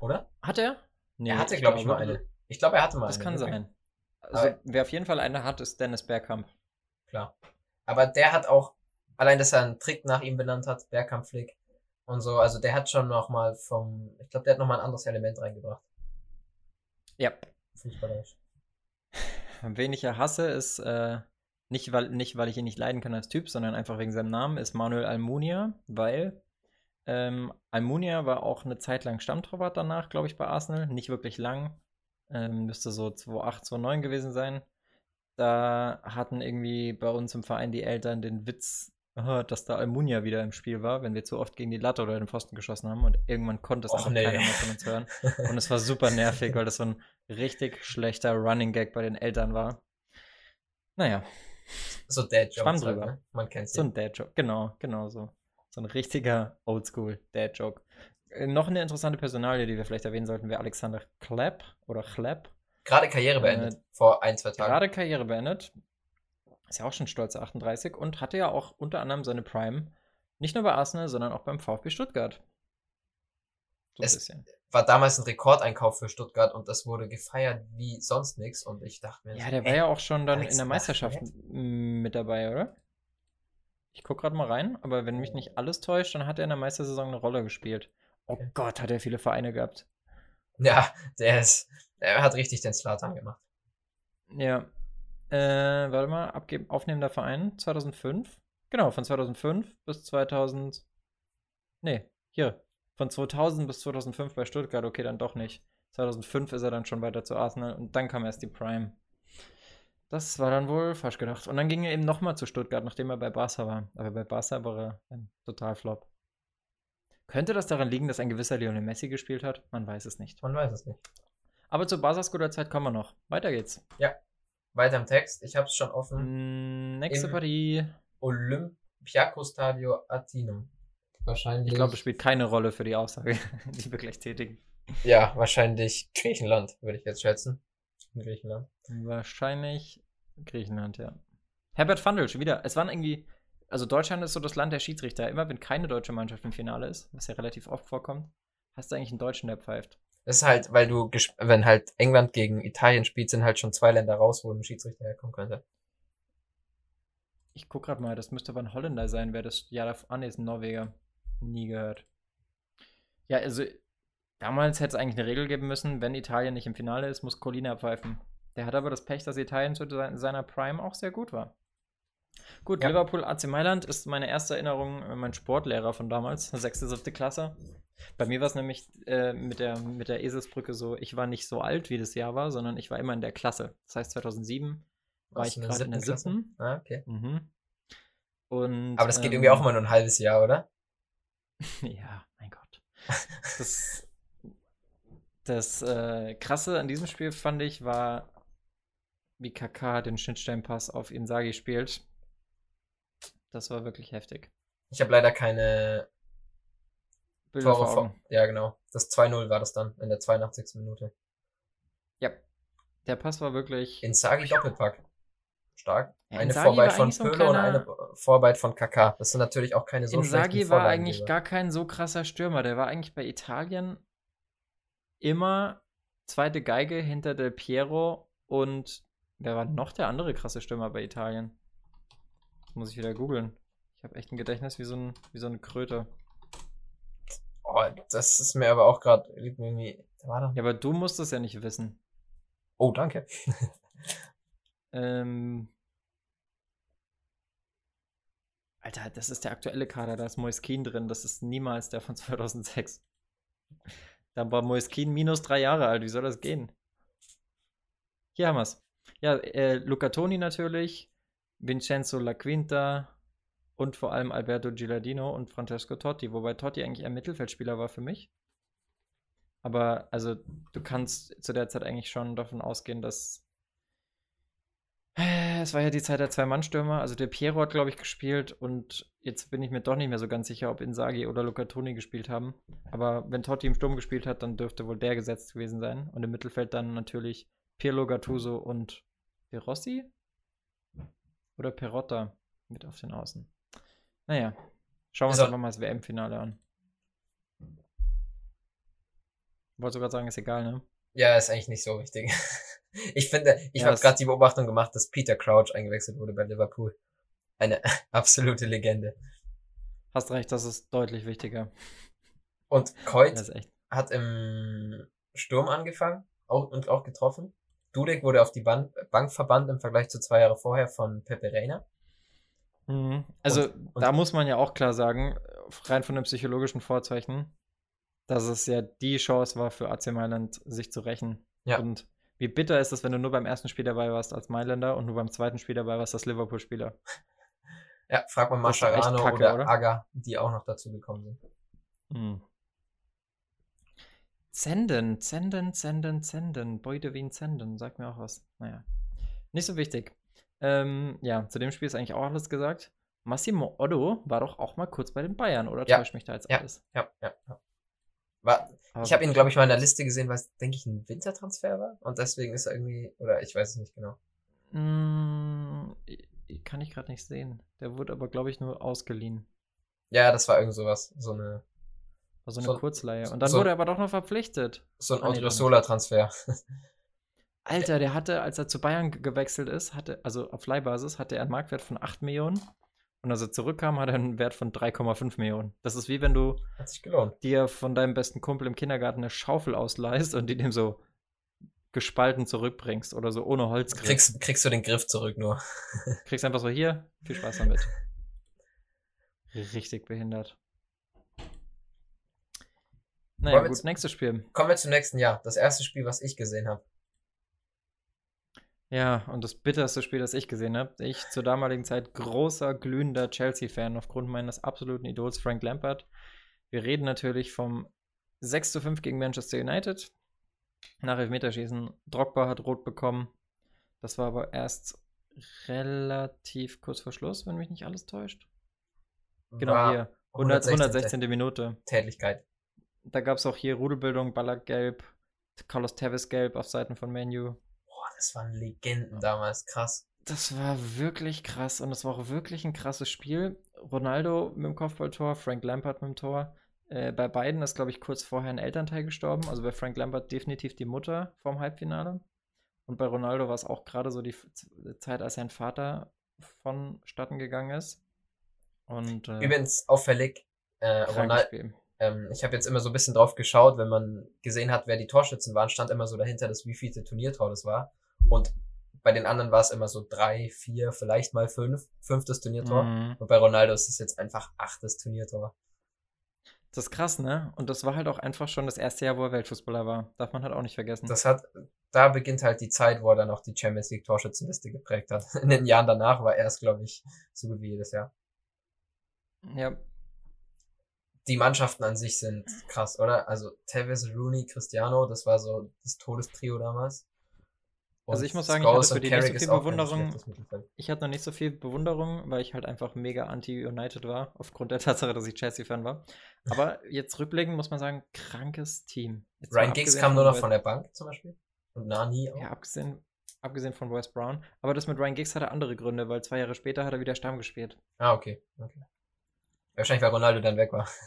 Oder? Hat er? Nee, er hatte, glaube ich, mal eine. Ich glaube, er hatte mal das eine. Das kann sein. Also, wer auf jeden Fall eine hat, ist Dennis Bergkamp. Klar. Aber der hat auch, allein, dass er einen Trick nach ihm benannt hat, Bergkamp-Flick und so, also der hat schon nochmal vom, ich glaube, der hat nochmal ein anderes Element reingebracht. Ja. Fußballerisch. [laughs] Wen ich ja hasse, ist äh, nicht weil, nicht, weil ich ihn nicht leiden kann als Typ, sondern einfach wegen seinem Namen, ist Manuel Almunia, weil ähm, Almunia war auch eine Zeit lang Stammtorwart danach, glaube ich, bei Arsenal. Nicht wirklich lang. Ähm, müsste so 2,8, 2,9 gewesen sein. Da hatten irgendwie bei uns im Verein die Eltern den Witz gehört, dass da Almunia wieder im Spiel war, wenn wir zu oft gegen die Latte oder den Pfosten geschossen haben und irgendwann konnte es einfach nee. keiner mehr von uns hören. Und es war super nervig, weil das so ein richtig schlechter Running Gag bei den Eltern war. Naja, so. Schwamm halt, drüber. ne? Man kennt So ein Dad-Joke, genau, genau so. So ein richtiger Oldschool Dad-Joke. Äh, noch eine interessante Personalie, die wir vielleicht erwähnen sollten, wäre Alexander Klepp oder Klepp. Gerade Karriere äh, beendet, äh, vor ein, zwei Tagen. Gerade Karriere beendet. Ist ja auch schon stolze 38 und hatte ja auch unter anderem seine Prime nicht nur bei Arsenal, sondern auch beim VfB Stuttgart. So es war damals ein Rekordeinkauf für Stuttgart und das wurde gefeiert wie sonst nichts und ich dachte mir. Ja, der war ja auch schon dann in der Meisterschaft mit dabei, oder? Ich guck gerade mal rein, aber wenn mich nicht alles täuscht, dann hat er in der Meistersaison eine Rolle gespielt. Oh okay. Gott, hat er viele Vereine gehabt. Ja, der ist, er hat richtig den Slatan gemacht. Ja. Äh, warte mal, abgeben, aufnehmender Verein 2005. Genau, von 2005 bis 2000. Nee, hier, von 2000 bis 2005 bei Stuttgart, okay, dann doch nicht. 2005 ist er dann schon weiter zu Arsenal und dann kam erst die Prime. Das war dann wohl falsch gedacht. Und dann ging er eben nochmal zu Stuttgart, nachdem er bei Barca war. Aber bei Barca war er ein Totalflop. Könnte das daran liegen, dass ein gewisser Lionel Messi gespielt hat? Man weiß es nicht. Man weiß es nicht. Aber zur Barca's guter Zeit kommen wir noch. Weiter geht's. Ja, weiter im Text. Ich habe es schon offen. Mm, nächste Partie. Olympiakos Stadio Atinum. Wahrscheinlich. Ich glaube, es spielt keine Rolle für die Aussage, [laughs] die wir gleich tätigen. Ja, wahrscheinlich Griechenland, würde ich jetzt schätzen. Griechenland. Wahrscheinlich Griechenland, ja. Herbert Vandel, schon wieder. Es waren irgendwie, also Deutschland ist so das Land der Schiedsrichter. Immer wenn keine deutsche Mannschaft im Finale ist, was ja relativ oft vorkommt, hast du eigentlich einen Deutschen, der pfeift. Das ist halt, weil du, wenn halt England gegen Italien spielt, sind halt schon zwei Länder raus, wo ein Schiedsrichter herkommen könnte. Ich guck grad mal, das müsste aber ein Holländer sein, wer das Ja. Ah, nee, ist ein Norweger. Nie gehört. Ja, also damals hätte es eigentlich eine Regel geben müssen, wenn Italien nicht im Finale ist, muss Colina pfeifen. Der hat aber das Pech, dass Italien zu seiner Prime auch sehr gut war. Gut, Ja. Liverpool AC Mailand ist meine erste Erinnerung, äh, mein Sportlehrer von damals, [laughs] sechste, siebte Klasse. Bei mir war es nämlich äh, mit, der, mit der Eselsbrücke so, ich war nicht so alt, wie das Jahr war, sondern ich war immer in der Klasse. Das heißt, 2007 war Warst ich gerade in der Klasse? siebten. Ah, okay. Mhm. Und, Aber das geht ähm, irgendwie auch immer nur ein halbes Jahr, oder? [laughs] Ja, mein Gott. Das, das äh, Krasse an diesem Spiel fand ich war, wie KK den Schnittstellenpass auf Inzaghi spielt. Das war wirklich heftig. Ich habe leider keine Bilder Tore vor. Ja, genau. Das 2-0 war das dann in der 82. Minute. Ja, der Pass war wirklich. Inzaghi Doppelpack. Stark. Eine Vorarbeit von eigentlich so ein und eine Vorarbeit von KK. Das sind natürlich auch keine so Inzaghi schlechten war eigentlich gar kein so krasser Stürmer. Der war eigentlich bei Italien immer zweite Geige hinter Del Piero und wer war noch der andere krasse Stürmer bei Italien? Das muss ich wieder googeln. Ich habe echt ein Gedächtnis wie so, ein, wie so eine Kröte. Oh, das ist mir aber auch gerade. Ja, aber du musst es ja nicht wissen. Oh, danke. [laughs] Ähm. Alter, das ist der aktuelle Kader, da ist Moiskin drin. Das ist niemals der von [laughs] 2006. Da war Moiskin minus drei Jahre alt. Wie soll das gehen? Hier haben wir's. Ja, äh, Luca Toni natürlich, Vincenzo La Quinta und vor allem Alberto Gilardino und Francesco Totti, wobei Totti eigentlich ein Mittelfeldspieler war für mich. Aber also du kannst zu der Zeit eigentlich schon davon ausgehen, dass es war ja die Zeit der Zwei-Mann-Stürmer. Also der Piero hat, glaube ich, gespielt und jetzt bin ich mir doch nicht mehr so ganz sicher, ob Inzaghi oder Luca Toni gespielt haben. Aber wenn Totti im Sturm gespielt hat, dann dürfte wohl der gesetzt gewesen sein. Und im Mittelfeld dann natürlich Pirlo, Gattuso und De Rossi? Oder Perotta mit auf den Außen. Naja, schauen wir uns auch- einfach mal das WM-Finale an. Wollte sogar sagen, ist egal, ne? Ja, ist eigentlich nicht so wichtig. [laughs] Ich finde, ich Ja, habe gerade die Beobachtung gemacht, dass Peter Crouch eingewechselt wurde bei Liverpool. Eine [laughs] absolute Legende. Hast recht, das ist deutlich wichtiger. Und Coit hat im Sturm angefangen auch, und auch getroffen. Dudek wurde auf die Ban Bank verbannt im Vergleich zu zwei Jahre vorher von Pepe Reina. Mhm. Also, und- da muss man ja auch klar sagen, rein von den psychologischen Vorzeichen, dass es ja die Chance war für AC Mailand, sich zu rächen. Ja. Und wie bitter ist es, wenn du nur beim ersten Spiel dabei warst als Mailänder und nur beim zweiten Spiel dabei warst als Liverpool-Spieler? Ja, frag mal Das Mascherano kacke, oder, oder? Aga, die auch noch dazu gekommen sind. Hm. Zenden, Zenden, Zenden, Zenden. Beute wie ein Zenden. Sagt mir auch was. Naja. Nicht so wichtig. Ähm, ja, zu dem Spiel ist eigentlich auch alles gesagt. Massimo Otto war doch auch mal kurz bei den Bayern, oder Ja. täuscht mich da jetzt Ja. alles? Ja, ja, ja. War, ich habe ihn, glaube ich, mal in der Liste gesehen, weil es, denke ich, ein Wintertransfer war. Und deswegen ist er irgendwie, oder ich weiß es nicht genau. Mm, kann ich gerade nicht sehen. Der wurde aber, glaube ich, nur ausgeliehen. Ja, das war irgend sowas. So eine, War so eine So- Kurzleihe. Und dann so- wurde er aber doch noch verpflichtet. so ein Ah. Odriozola-Transfer. [laughs] Alter, der hatte, als er zu Bayern ge- gewechselt ist, hatte, also auf Leihbasis, hatte er einen Marktwert von 8 Millionen. Und als er zurückkam, hat er einen Wert von 3,5 Millionen. Das ist wie wenn du dir von deinem besten Kumpel im Kindergarten eine Schaufel ausleihst und die dem so gespalten zurückbringst oder so ohne Holzgriff. Kriegst, kriegst du den Griff zurück nur. [laughs] Kriegst einfach so hier, viel Spaß damit. [laughs] Richtig behindert. Naja, gut, jetzt- nächstes Spiel. Kommen wir zum nächsten Jahr. Das erste Spiel, was ich gesehen habe. Ja, und das bitterste Spiel, das ich gesehen habe. Ich zur damaligen Zeit großer, glühender Chelsea-Fan aufgrund meines absoluten Idols Frank Lampard. Wir reden natürlich vom 6 zu 5 gegen Manchester United. Nach Elfmeterschießen. Drogba hat rot bekommen. Das war aber erst relativ kurz vor Schluss, wenn mich nicht alles täuscht. Genau War hier. 100, 116. 116. Minute. Tätigkeit. Da gab es auch hier Rudelbildung, Ballack gelb, Carlos Tevez gelb auf Seiten von Manu. Das waren Legenden damals. Krass. Das war wirklich krass und es war auch wirklich ein krasses Spiel. Ronaldo mit dem Kopfballtor, Frank Lampard mit dem Tor. Äh, bei beiden ist, glaube ich, kurz vorher ein Elternteil gestorben. Also bei Frank Lampard definitiv die Mutter vorm Halbfinale. Und bei Ronaldo war es auch gerade so die Zeit, als sein Vater vonstatten gegangen ist. Und äh, Übrigens auffällig, äh, Ronaldo, ähm, ich habe jetzt immer so ein bisschen drauf geschaut, wenn man gesehen hat, wer die Torschützen waren, stand immer so dahinter, das wievielte Turniertor das war. Und bei den anderen war es immer so drei, vier, vielleicht mal fünf, fünftes Turniertor. Mhm. Und bei Ronaldo ist es jetzt einfach achtes Turniertor. Das ist krass, ne? Und das war halt auch einfach schon das erste Jahr, wo er Weltfußballer war. Darf man halt auch nicht vergessen. Das hat, da beginnt halt die Zeit, wo er dann auch die Champions League Torschützenliste geprägt hat. [laughs] In den Jahren danach war er es, glaube ich, so gut wie jedes Jahr. ja, Die Mannschaften an sich sind krass, oder? Also Tevez, Rooney, Cristiano, das war so das Todestrio damals. Also ich muss sagen, ich hatte Scholes für die nicht so Carrick viel Bewunderung. ich hatte noch nicht so viel Bewunderung, weil ich halt einfach mega anti-United war, aufgrund der [laughs] Tatsache, dass ich Chelsea-Fan war. Aber jetzt rückblickend muss man sagen, krankes Team. Jetzt Ryan Giggs kam nur noch von der Bank zum Beispiel. Und Nani auch. Ja, abgesehen, abgesehen von Wes Brown. Aber das mit Ryan Giggs hatte andere Gründe, weil zwei Jahre später hat er wieder Stamm gespielt. Ah, okay. okay. Wahrscheinlich, weil Ronaldo dann weg war. [laughs]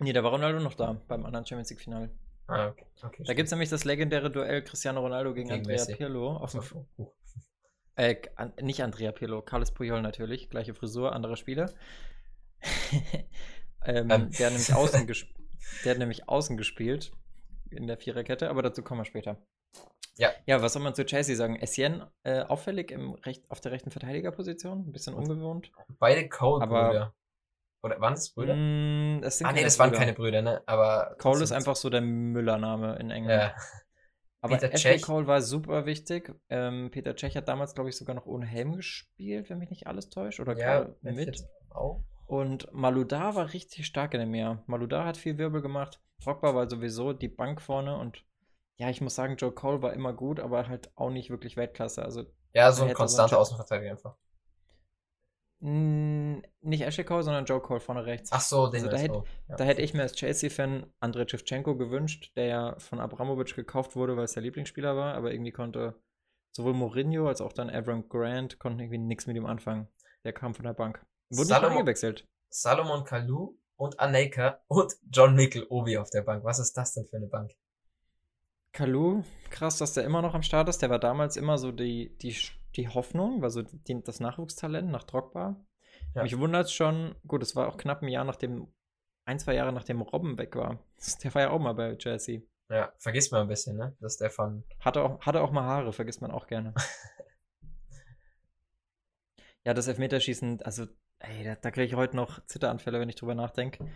Nee, da war Ronaldo noch da, beim anderen Champions League-Finale. Ah, okay. okay Da gibt es nämlich das legendäre Duell Cristiano Ronaldo gegen, Gegen Andrea Messi. Pirlo. Auf dem. Uh. [laughs] äh, an, nicht Andrea Pirlo, Carles Puyol natürlich. Gleiche Frisur, anderer Spieler. [laughs] ähm, Ähm. Der, hat nämlich [laughs] außen der hat nämlich außen gespielt in der Viererkette, aber dazu kommen wir später. Ja. Ja, was soll man zu Chelsea sagen? Essien äh, auffällig im Recht, auf der rechten Verteidigerposition, ein bisschen ungewohnt. Beide Cole-Brüder. Aber- Oder waren es Brüder? Mm, das sind ah, nee, das waren Brüder. keine Brüder, ne? Aber. Cole ist einfach so der Müller-Name in England. Ja. [laughs] Aber Peter Ashley Cech. Cole war super wichtig. Ähm, Peter Cech hat damals, glaube ich, sogar noch ohne Helm gespielt, wenn mich nicht alles täuscht. Oder Ja, mit. auch. Und Maludar war richtig stark in dem Jahr. Maludar hat viel Wirbel gemacht. Drogba war sowieso die Bank vorne. Und ja, ich muss sagen, Joe Cole war immer gut, aber halt auch nicht wirklich Weltklasse. Also Ja, so ein konstanter so Außenverteidiger einfach. Nicht Ashley Cole, sondern Joe Cole vorne rechts. Ach so, den Also da hätte-. Ja. Da hätte ich mir als Chelsea-Fan Andrei Shevchenko gewünscht, der ja von Abramovic gekauft wurde, weil es der Lieblingsspieler war, aber irgendwie konnte sowohl Mourinho als auch dann Avram Grant konnten irgendwie nichts mit ihm anfangen. Der kam von der Bank. Wurde nicht Salomon- eingewechselt. Salomon Kalou und Aneka und John Mikkel Obi auf der Bank. Was ist das denn für eine Bank? Kalu, krass, dass der immer noch am Start ist. Der war damals immer so die, die, die Hoffnung, war so die, das Nachwuchstalent nach Drogba. Ja. Mich wundert schon, gut, es war auch knapp ein Jahr nachdem, ein, zwei Jahre nachdem Robben weg war. [laughs] Der war ja auch mal bei Chelsea. Ja, vergisst man ein bisschen, ne? Dass der von. Hatte auch, hatte auch mal Haare, vergisst man auch gerne. [laughs] ja, das Elfmeterschießen, also, ey, da, da kriege ich heute noch Zitteranfälle, wenn ich drüber nachdenke.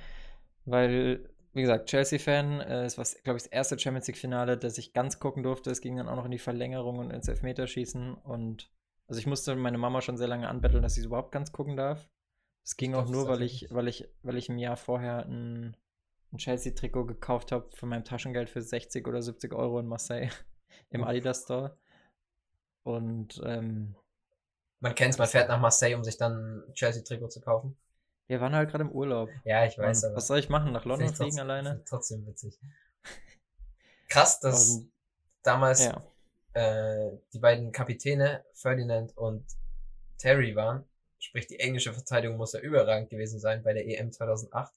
Weil, wie gesagt, Chelsea-Fan, äh, es war, glaube ich, das erste Champions League-Finale, das ich ganz gucken durfte. Es ging dann auch noch in die Verlängerung und ins Elfmeterschießen. Und also ich musste meine Mama schon sehr lange anbetteln, dass sie es überhaupt ganz gucken darf. Es ging Das auch nur, weil ich, weil ich, weil ich im Jahr vorher ein, ein Chelsea-Trikot gekauft habe von meinem Taschengeld für 60 oder 70 Euro in Marseille [laughs] im. Adidas Store. Und ähm, Man kennt's, man fährt nach Marseille, um sich dann ein Chelsea-Trikot zu kaufen. Wir waren halt gerade im Urlaub. Ja, ich weiß, Mann, aber. was soll ich machen? Nach London fliegen trotzdem- alleine? Trotzdem witzig. Krass, dass Und, damals ja. äh, die beiden Kapitäne, Ferdinand und Terry waren. Sprich, die englische Verteidigung muss ja überragend gewesen sein bei der EM 2008.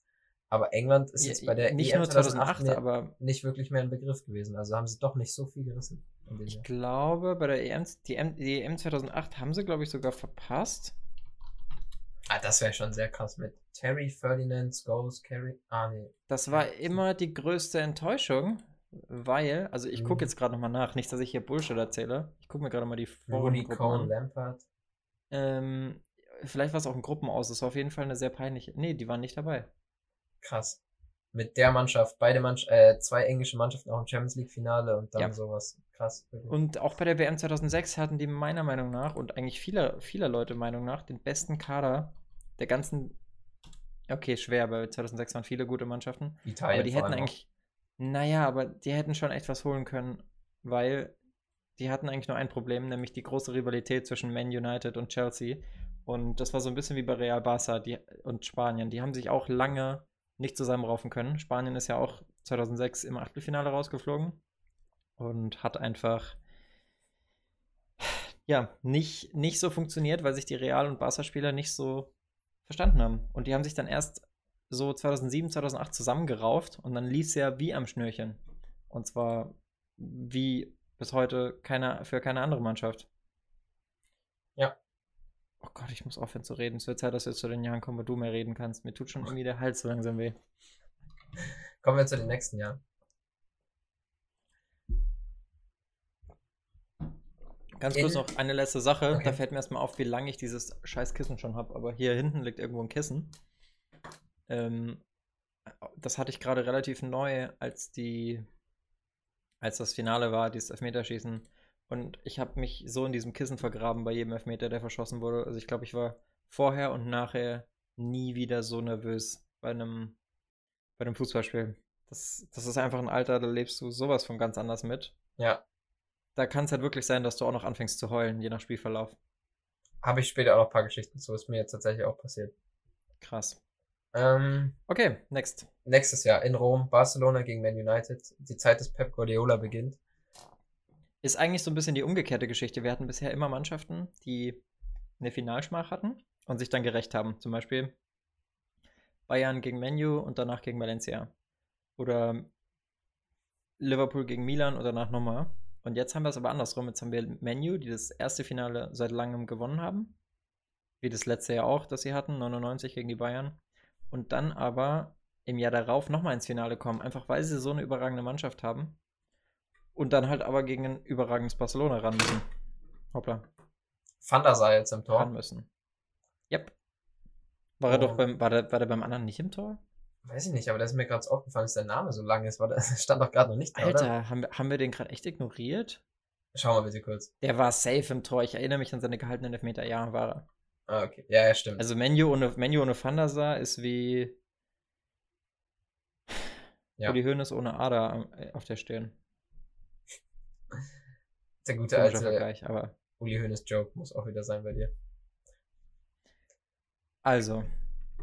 Aber England ist jetzt bei der nicht EM nur 2008, mehr- aber nicht wirklich mehr ein Begriff gewesen. Also haben sie doch nicht so viel gerissen. ich Jahr. glaube, bei der EM, die, EM, die EM 2008 haben sie, glaube ich, sogar verpasst. Ah, das wäre schon sehr krass mit Terry, Ferdinand, Scholes, Carey. Ah, nee. Das war immer die größte Enttäuschung, weil, also ich gucke Mhm. jetzt gerade nochmal nach, nicht, dass ich hier Bullshit erzähle. Ich gucke mir gerade mal die Cohn, an. Lampard. Ähm, vielleicht war es auch ein Gruppen aus. Das war auf jeden Fall eine sehr peinliche. Nee, die waren nicht dabei. Krass. Mit der Mannschaft, beide Mannschaft, äh, zwei englische Mannschaften auch im Champions League Finale und dann Ja. sowas. Krass. wirklich. Und auch bei der WM 2006 hatten die meiner Meinung nach und eigentlich vieler, vieler Leute Meinung nach den besten Kader der ganzen. Okay, schwer, weil 2006 waren viele gute Mannschaften. Italien aber die hätten eigentlich. Naja, aber die hätten schon echt was holen können, weil die hatten eigentlich nur ein Problem, nämlich die große Rivalität zwischen Man United und Chelsea. Und das war so ein bisschen wie bei Real Barca die, und Spanien. Die haben sich auch lange nicht zusammenraufen können. Spanien ist ja auch 2006 im Achtelfinale rausgeflogen und hat einfach ja nicht, nicht so funktioniert, weil sich die Real- und Barca-Spieler nicht so verstanden haben. Und die haben sich dann erst so 2007, 2008 zusammengerauft und dann lief es ja wie am Schnürchen. Und zwar wie bis heute keine, für keine andere Mannschaft. Ja. Oh Gott, ich muss aufhören zu reden. Es wird Zeit, dass wir zu den Jahren kommen, wo du mehr reden kannst. Mir tut schon [laughs] irgendwie der Hals so langsam weh. Kommen wir zu den nächsten Jahren. Ganz kurz noch eine letzte Sache. Okay. Da fällt mir erstmal auf, wie lange ich dieses scheiß Kissen schon habe. Aber hier hinten liegt irgendwo ein Kissen. Ähm, das hatte ich gerade relativ neu, als die, als das Finale war, dieses Elfmeterschießen. Und ich habe mich so in diesem Kissen vergraben bei jedem Elfmeter, der verschossen wurde. Also ich glaube, ich war vorher und nachher nie wieder so nervös bei einem, bei einem Fußballspiel. Das, das ist einfach ein Alter, da lebst du sowas von ganz anders mit. Ja da kann es halt wirklich sein, dass du auch noch anfängst zu heulen, je nach Spielverlauf. Habe ich später auch noch ein paar Geschichten zu, ist mir jetzt tatsächlich auch passiert. Krass. Ähm, okay, next. Nächstes Jahr in Rom, Barcelona gegen Man United. Die Zeit des Pep Guardiola beginnt. Ist eigentlich so ein bisschen die umgekehrte Geschichte. Wir hatten bisher immer Mannschaften, die eine Finalschmach hatten und sich dann gerecht haben. Zum Beispiel Bayern gegen Menu und danach gegen Valencia. Oder Liverpool gegen Milan und danach nochmal. Und jetzt haben wir es aber andersrum. Jetzt haben wir Menu, die das erste Finale seit langem gewonnen haben. Wie das letzte Jahr auch, das sie hatten, 99 gegen die Bayern. Und dann aber im Jahr darauf nochmal ins Finale kommen, einfach weil sie so eine überragende Mannschaft haben. Und dann halt aber gegen ein überragendes Barcelona ran müssen. Hoppla. Van der Sar jetzt im Tor. Ran müssen. Yep. War oh. er doch beim, war der, war der beim anderen nicht im Tor? Weiß ich nicht, aber das ist mir gerade aufgefallen, dass der Name so lang ist, weil das [laughs] stand doch gerade noch nicht da, Alter, oder? Haben, wir, haben wir den gerade echt ignoriert? Schau mal bitte kurz. Der war safe im Tor. Ich erinnere mich an seine gehaltenen Elfmeter. Ja, war er. Ah, okay. Ja, ja, stimmt. Also Menu ohne, Menu ohne Van ist wie ja. Uli Hoeneß ohne Ader äh, auf der Stirn. [laughs] Der gute alte Vergleich, aber Uli Hoeneß Joke muss auch wieder sein bei dir. Also,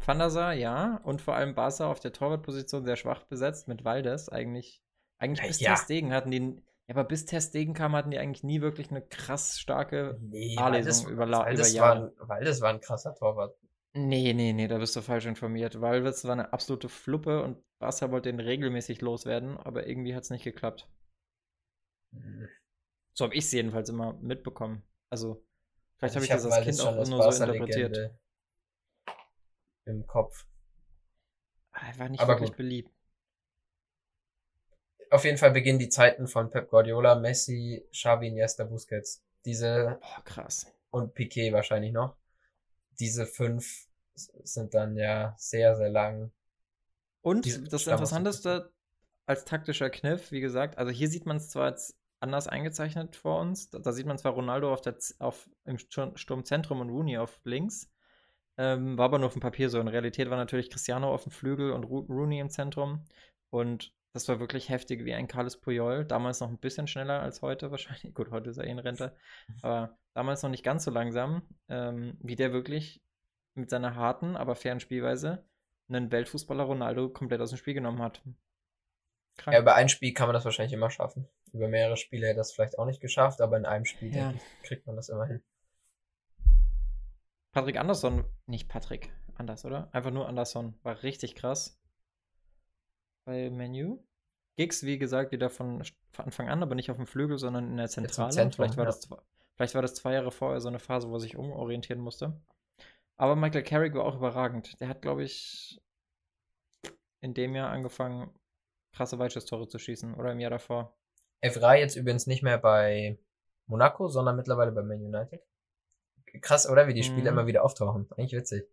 Van der Sar, ja. Und vor allem Barca auf der Torwartposition sehr schwach besetzt mit Valdes. Eigentlich, eigentlich bis ja. Testegen hatten die. Ja, aber bis Testegen kam, hatten die eigentlich nie wirklich eine krass starke nee, A-Lesung über, Valdes über Jahre. War, Valdes war ein krasser Torwart. Nee, nee, nee, da bist du falsch informiert. Valdes war eine absolute Fluppe und Barca wollte den regelmäßig loswerden, aber irgendwie hat es nicht geklappt. Hm. So habe ich es jedenfalls immer mitbekommen. Also, vielleicht also habe ich, hab das als Kind auch nur so interpretiert. Im Kopf. Er war nicht Aber wirklich gut. beliebt. Auf jeden Fall beginnen die Zeiten von Pep Guardiola, Messi, Xavi, Iniesta, Busquets. Diese Boah, krass. Und Piquet wahrscheinlich noch. Diese fünf sind dann ja sehr, sehr lang. Und Diese das Interessanteste als taktischer Kniff, wie gesagt, also hier sieht man es zwar jetzt anders eingezeichnet vor uns. Da, da sieht man zwar Ronaldo auf der, auf, im Sturmzentrum und Rooney auf links. Ähm, war aber nur auf dem Papier so. In Realität war natürlich Cristiano auf dem Flügel und Ro Rooney im Zentrum. Und das war wirklich heftig wie ein Carlos Puyol. Damals noch ein bisschen schneller als heute wahrscheinlich. [laughs] Gut, heute ist er eh in Rente. Aber damals noch nicht ganz so langsam, ähm, wie der wirklich mit seiner harten, aber fairen Spielweise einen Weltfußballer Ronaldo komplett aus dem Spiel genommen hat. Krank. Ja, über ein Spiel kann man das wahrscheinlich immer schaffen. Über mehrere Spiele hätte das vielleicht auch nicht geschafft, aber in einem Spiel ja. ich, kriegt man das immer hin. Patrick Anderson, nicht Patrick Anders, oder? Einfach nur Anderson. War richtig krass. Bei Menu. Gigs, wie gesagt, wieder von Anfang an, aber nicht auf dem Flügel, sondern in der Zentrale. Zentrum, vielleicht, war ja. das, vielleicht war das zwei Jahre vorher so eine Phase, wo er sich umorientieren musste. Aber Michael Carrick war auch überragend. Der hat, glaube ich, in dem Jahr angefangen, krasse Weitschuss-Tore zu schießen. Oder im Jahr davor. Evra jetzt übrigens nicht mehr bei Monaco, sondern mittlerweile bei Man United. Krass, oder? Wie die Spiele mhm. immer wieder auftauchen. Eigentlich witzig.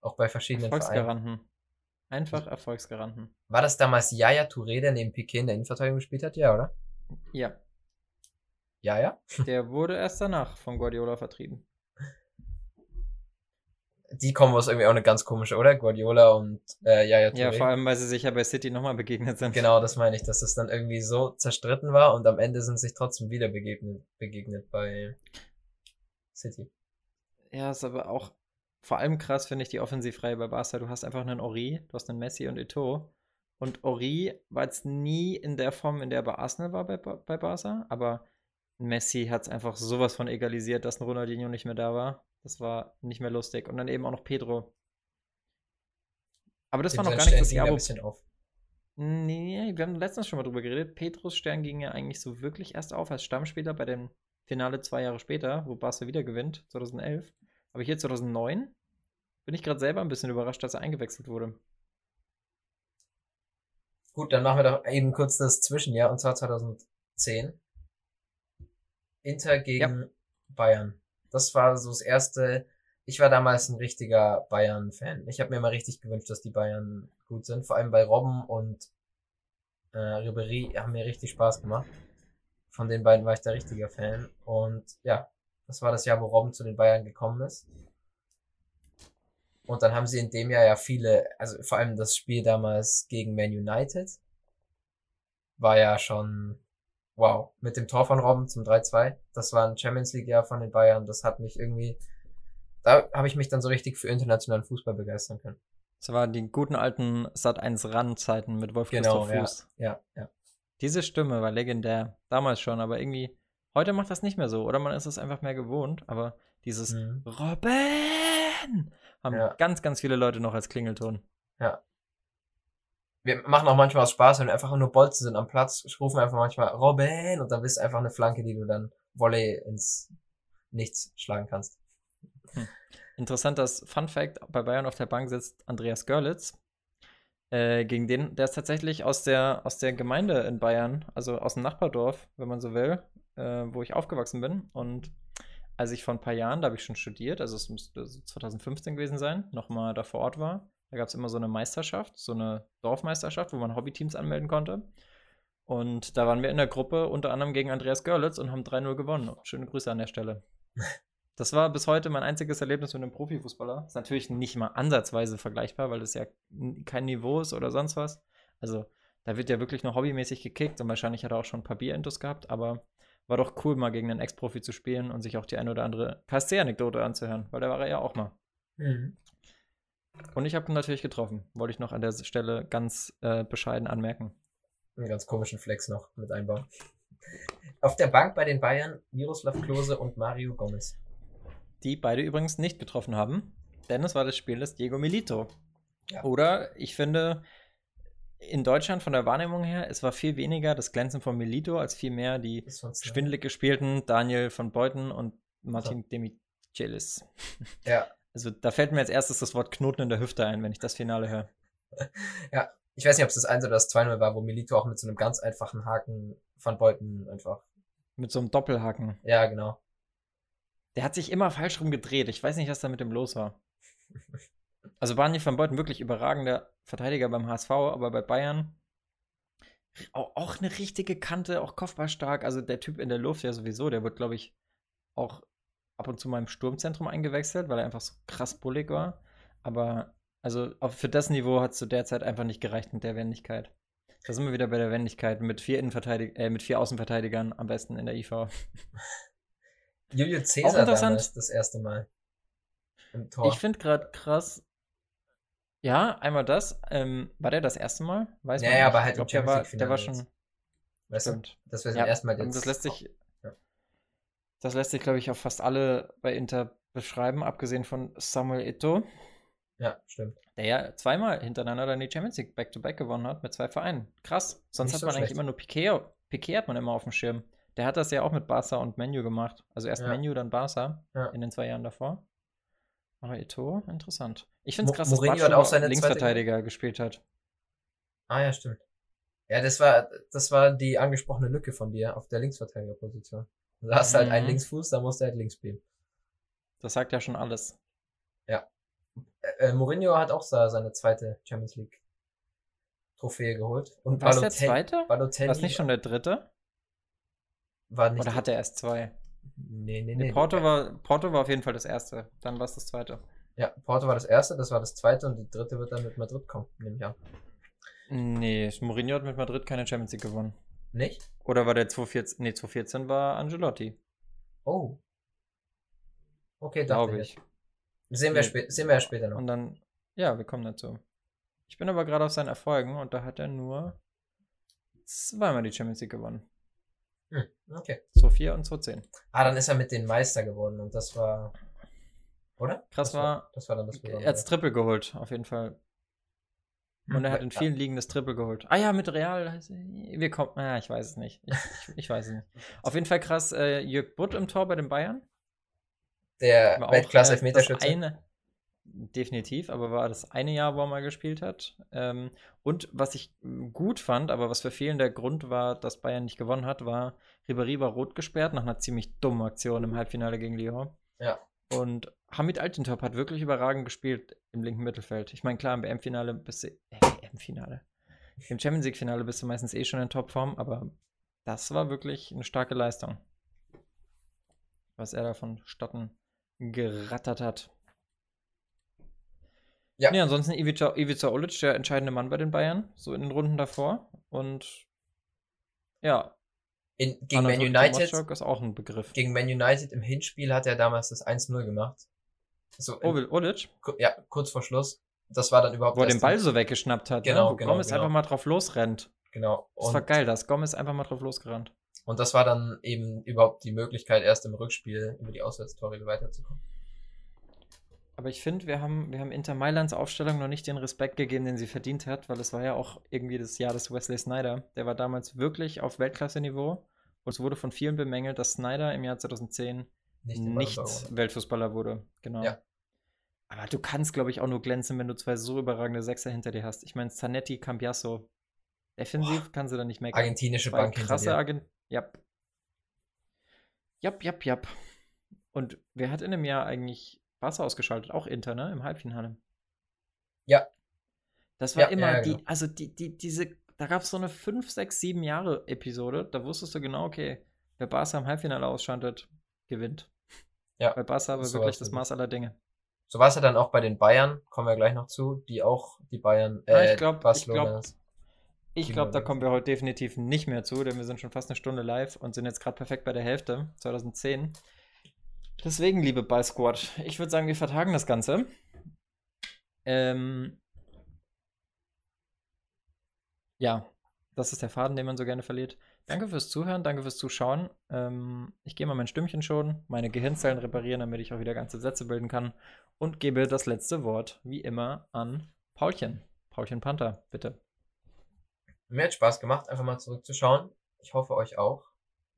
Auch bei verschiedenen Erfolgsgaranten. Vereinen. Einfach Erfolgsgaranten. War das damals Yaya Touré, der neben Piquet in der Innenverteidigung gespielt hat? Ja, oder? Ja. Ja, ja? [laughs] Der wurde erst danach von Guardiola vertrieben. Die Kombo ist irgendwie auch eine ganz komische, oder? Guardiola und äh, Yaya Touré. Ja, vor allem, weil sie sich ja bei City nochmal begegnet sind. Genau, das meine ich, dass es dann irgendwie so zerstritten war und am Ende sind sich trotzdem wieder begegnet, begegnet bei City. Ja, ist aber auch vor allem krass, finde ich, die Offensivreihe bei Barca. Du hast einfach einen Ori, du hast einen Messi und Eto'o. Und Ori war jetzt nie in der Form, in der er bei Arsenal war bei, bei Barca, aber Messi hat es einfach sowas von egalisiert, dass ein Ronaldinho nicht mehr da war. Das war nicht mehr lustig. Und dann eben auch noch Pedro. Aber das war noch gar nicht das Jahr, wo... Nee, wir haben letztens schon mal drüber geredet. Pedros Stern ging ja eigentlich so wirklich erst auf als Stammspieler bei dem Finale zwei Jahre später, wo Barca wieder gewinnt, 2011. Aber hier 2009 bin ich gerade selber ein bisschen überrascht, dass er eingewechselt wurde. Gut, dann machen wir doch eben kurz das Zwischenjahr, und zwar 2010. Inter gegen ja. Bayern. Das war so das erste. Ich war damals ein richtiger Bayern-Fan. Ich habe mir immer richtig gewünscht, dass die Bayern gut sind. Vor allem bei Robben und äh, Ribery haben mir richtig Spaß gemacht. Von den beiden war ich der richtige Fan. Und ja, das war das Jahr, wo Robben zu den Bayern gekommen ist. Und dann haben sie in dem Jahr ja viele, also vor allem das Spiel damals gegen Man United war ja schon wow. Mit dem Tor von Robben zum 3-2. Das war ein Champions League-Jahr von den Bayern. Das hat mich irgendwie, da habe ich mich dann so richtig für internationalen Fußball begeistern können. Das waren die guten alten Sat 1 Run-Zeiten mit Wolf genau, Fuß. Ja, ja, ja. Diese Stimme war legendär. Damals schon, aber irgendwie, heute macht das nicht mehr so. Oder man ist es einfach mehr gewohnt. Aber dieses mhm. Robben haben ja. ganz, ganz viele Leute noch als Klingelton. Ja, wir machen auch manchmal Spaß, wenn wir einfach nur Bolzen sind am Platz, rufen wir einfach manchmal Robin und dann bist du einfach eine Flanke, die du dann Volley ins Nichts schlagen kannst. Hm. Interessant, dass Fun Fact bei Bayern auf der Bank sitzt Andreas Görlitz. Äh, gegen den, der ist tatsächlich aus der, aus der Gemeinde in Bayern, also aus dem Nachbardorf, wenn man so will, äh, wo ich aufgewachsen bin. Und als ich vor ein paar Jahren, da habe ich schon studiert, also es müsste 2015 gewesen sein, nochmal da vor Ort war, da gab es immer so eine Meisterschaft, so eine Dorfmeisterschaft, wo man Hobbyteams anmelden konnte. Und da waren wir in der Gruppe unter anderem gegen Andreas Görlitz und haben 3-0 gewonnen. Schöne Grüße an der Stelle. [laughs] Das war bis heute mein einziges Erlebnis mit einem Profifußballer. Ist natürlich nicht mal ansatzweise vergleichbar, weil das ja kein Niveau ist oder sonst was. Also da wird ja wirklich nur hobbymäßig gekickt und wahrscheinlich hat er auch schon ein paar Bierintus gehabt, aber war doch cool, mal gegen einen Ex-Profi zu spielen und sich auch die eine oder andere KSC-Anekdote anzuhören, weil da war er ja auch mal. Mhm. Und ich habe ihn natürlich getroffen. Wollte ich noch an der Stelle ganz äh, bescheiden anmerken. Einen ganz komischen Flex noch mit einbauen. Auf der Bank bei den Bayern Miroslav Klose und Mario Gomez. Die beide übrigens nicht getroffen haben, denn es war das Spiel des Diego Milito. Ja. Oder ich finde, in Deutschland von der Wahrnehmung her, es war viel weniger das Glänzen von Milito als viel mehr die schwindelig gespielten Daniel von Beuten und Martin so. Demichelis. [laughs] Ja, also da fällt mir als erstes das Wort Knoten in der Hüfte ein, wenn ich das Finale höre. [laughs] Ja, ich weiß nicht, ob es das 1 oder das 2 war, wo Milito auch mit so einem ganz einfachen Haken von Beuten einfach. Mit so einem Doppelhaken. Ja, genau. Der hat sich immer falsch rum gedreht. Ich weiß nicht, was da mit dem los war. [laughs] Also Barney van Beuten wirklich überragender Verteidiger beim HSV, aber bei Bayern auch, eine richtige Kante, auch kopfballstark. Also der Typ in der Luft ja sowieso, der wird, glaube ich, auch ab und zu mal im Sturmzentrum eingewechselt, weil er einfach so krass bullig war. Aber also für das Niveau hat es zu der Zeit einfach nicht gereicht mit der Wendigkeit. Da sind wir wieder bei der Wendigkeit mit vier, Innenverteidig äh, mit vier Außenverteidigern am besten in der IV. Julio Cäsar damals das erste Mal. Im Tor. Ich finde gerade krass. Ja, einmal das. Ähm, war der das erste Mal? Weiß ja, man ja, aber halt ich glaub, der war, der war schon. Weißt du, das wäre ja, erstmal jetzt. Das lässt sich, das lässt sich, glaube ich, auf fast alle bei Inter beschreiben, abgesehen von Samuel Ito. Ja, stimmt. Der ja zweimal hintereinander dann die Champions League Back-to-Back -back gewonnen hat mit zwei Vereinen. Krass. Sonst Nicht hat so man schlecht. eigentlich immer nur Piquet, Piquet hat man immer auf dem Schirm. Der hat das ja auch mit Barca und Menu gemacht. Also erst ja. Menu, dann Barca ja. in den zwei Jahren davor. Aber Ito, interessant. Ich finde es krass, Mourinho dass Batschuh auch seine Linksverteidiger gespielt hat. Ah ja, stimmt. Ja, das war, das war die angesprochene Lücke von dir auf der Linksverteidigerposition. Du hast halt einen mhm. Linksfuß, da musst du halt links spielen. Das sagt ja schon alles. Ja. Äh, Mourinho hat auch seine zweite Champions League Trophäe geholt. Und Was der zweite? Balotelli War nicht schon der dritte? War nicht Oder hat er erst zwei? Nee, nee, nee. Porto war, Porto war auf jeden Fall das erste. Dann war es das zweite. Ja, Porto war das erste, das war das zweite und die dritte wird dann mit Madrid kommen, nehme ich an. Nee, Mourinho hat mit Madrid keine Champions League gewonnen. Nicht? Oder war der 2014? Nee, 2014 war Angelotti. Oh. Okay, glaube ich. Sehen wir, nee. sehen wir ja später noch. Und dann, ja, wir kommen dazu. Ich bin aber gerade auf seinen Erfolgen und da hat er nur zweimal die Champions League gewonnen. Hm, okay. 2004 und 2010. Ah, dann ist er mit den Meister geworden und das war. Oder? Krass das war, Das war dann das Besondere. Er hat Triple geholt, auf jeden Fall. Und er hat in vielen Ligen das Triple geholt. Ah ja, mit Real. Wir kommen. Ah, ich weiß es nicht. Ich, ich, ich weiß es nicht. [laughs] Auf jeden Fall krass, äh, Jörg Butt im Tor bei den Bayern. Der Weltklasse-Elfmeterschütze. Eine, definitiv, aber war das eine Jahr, wo er mal gespielt hat. Ähm, und was ich gut fand, aber was für vielen der Grund war, dass Bayern nicht gewonnen hat, war, Ribéry war rot gesperrt nach einer ziemlich dummen Aktion im Halbfinale gegen Lyon. Ja. Und Hamid Altintop hat wirklich überragend gespielt im linken Mittelfeld. Ich meine, klar, im WM-Finale bist du. Äh, WM-Finale. Im Champions League-Finale bist du meistens eh schon in Topform, aber das war wirklich eine starke Leistung. Was er da vonstatten gerattert hat. Ja. Nee, ansonsten Ivica, Ivica Olic, der entscheidende Mann bei den Bayern, so in den Runden davor. Und ja. In, gegen Man United ist auch ein Begriff. Gegen Man United im Hinspiel hat er damals das 1-0 gemacht. So, in, Olic? Ja, kurz vor Schluss. Das war dann überhaupt. Wo er den Ball so weggeschnappt hat, genau, ne? wo genau, Gomez genau. einfach mal drauf losrennt. Genau. Und das war geil, dass Gomez einfach mal drauf losgerannt. Und das war dann eben überhaupt die Möglichkeit, erst im Rückspiel über die Auswärtstore weiterzukommen. Aber ich finde, wir haben, wir haben Inter Mailands Aufstellung noch nicht den Respekt gegeben, den sie verdient hat, weil es war ja auch irgendwie das Jahr des Wesley Snyder. Der war damals wirklich auf Weltklasse-Niveau. Und es wurde von vielen bemängelt, dass Snyder im Jahr 2010 nicht, nicht Weltfußballer wurde. Genau. Ja. Aber du kannst, glaube ich, auch nur glänzen, wenn du zwei so überragende Sechser hinter dir hast. Ich meine, Zanetti, Cambiasso. Defensiv kannst du da nicht meckern. Argentinische zwei Bank krasse dir. Agent Jap. Jap, jap. Und wer hat in dem Jahr eigentlich Barca ausgeschaltet? Auch Inter, ne? Im Halbfinale. Ja. Das war ja, immer ja, die, genau. also die, die, diese, da gab es so eine 5, 6, 7 Jahre Episode, da wusstest du genau, okay, wer Barca im Halbfinale ausschaltet, gewinnt. Ja. Weil Barca war so wirklich das Maß aller Dinge. So war es ja dann auch bei den Bayern, kommen wir gleich noch zu, die auch die Bayern, äh, ja, ich glaube, Barcelona. Ich glaube, ich glaube, da kommen wir heute definitiv nicht mehr zu, denn wir sind schon fast eine Stunde live und sind jetzt gerade perfekt bei der Hälfte, 2010. Deswegen, liebe Ball Squad, ich würde sagen, wir vertagen das Ganze. Ähm ja, das ist der Faden, den man so gerne verliert. Danke fürs Zuhören, danke fürs Zuschauen. Ähm ich gehe mal mein Stimmchen schon, meine Gehirnzellen reparieren, damit ich auch wieder ganze Sätze bilden kann und gebe das letzte Wort, wie immer, an Paulchen. Paulchen Panther, bitte. Mir hat Spaß gemacht, einfach mal zurückzuschauen. Ich hoffe euch auch.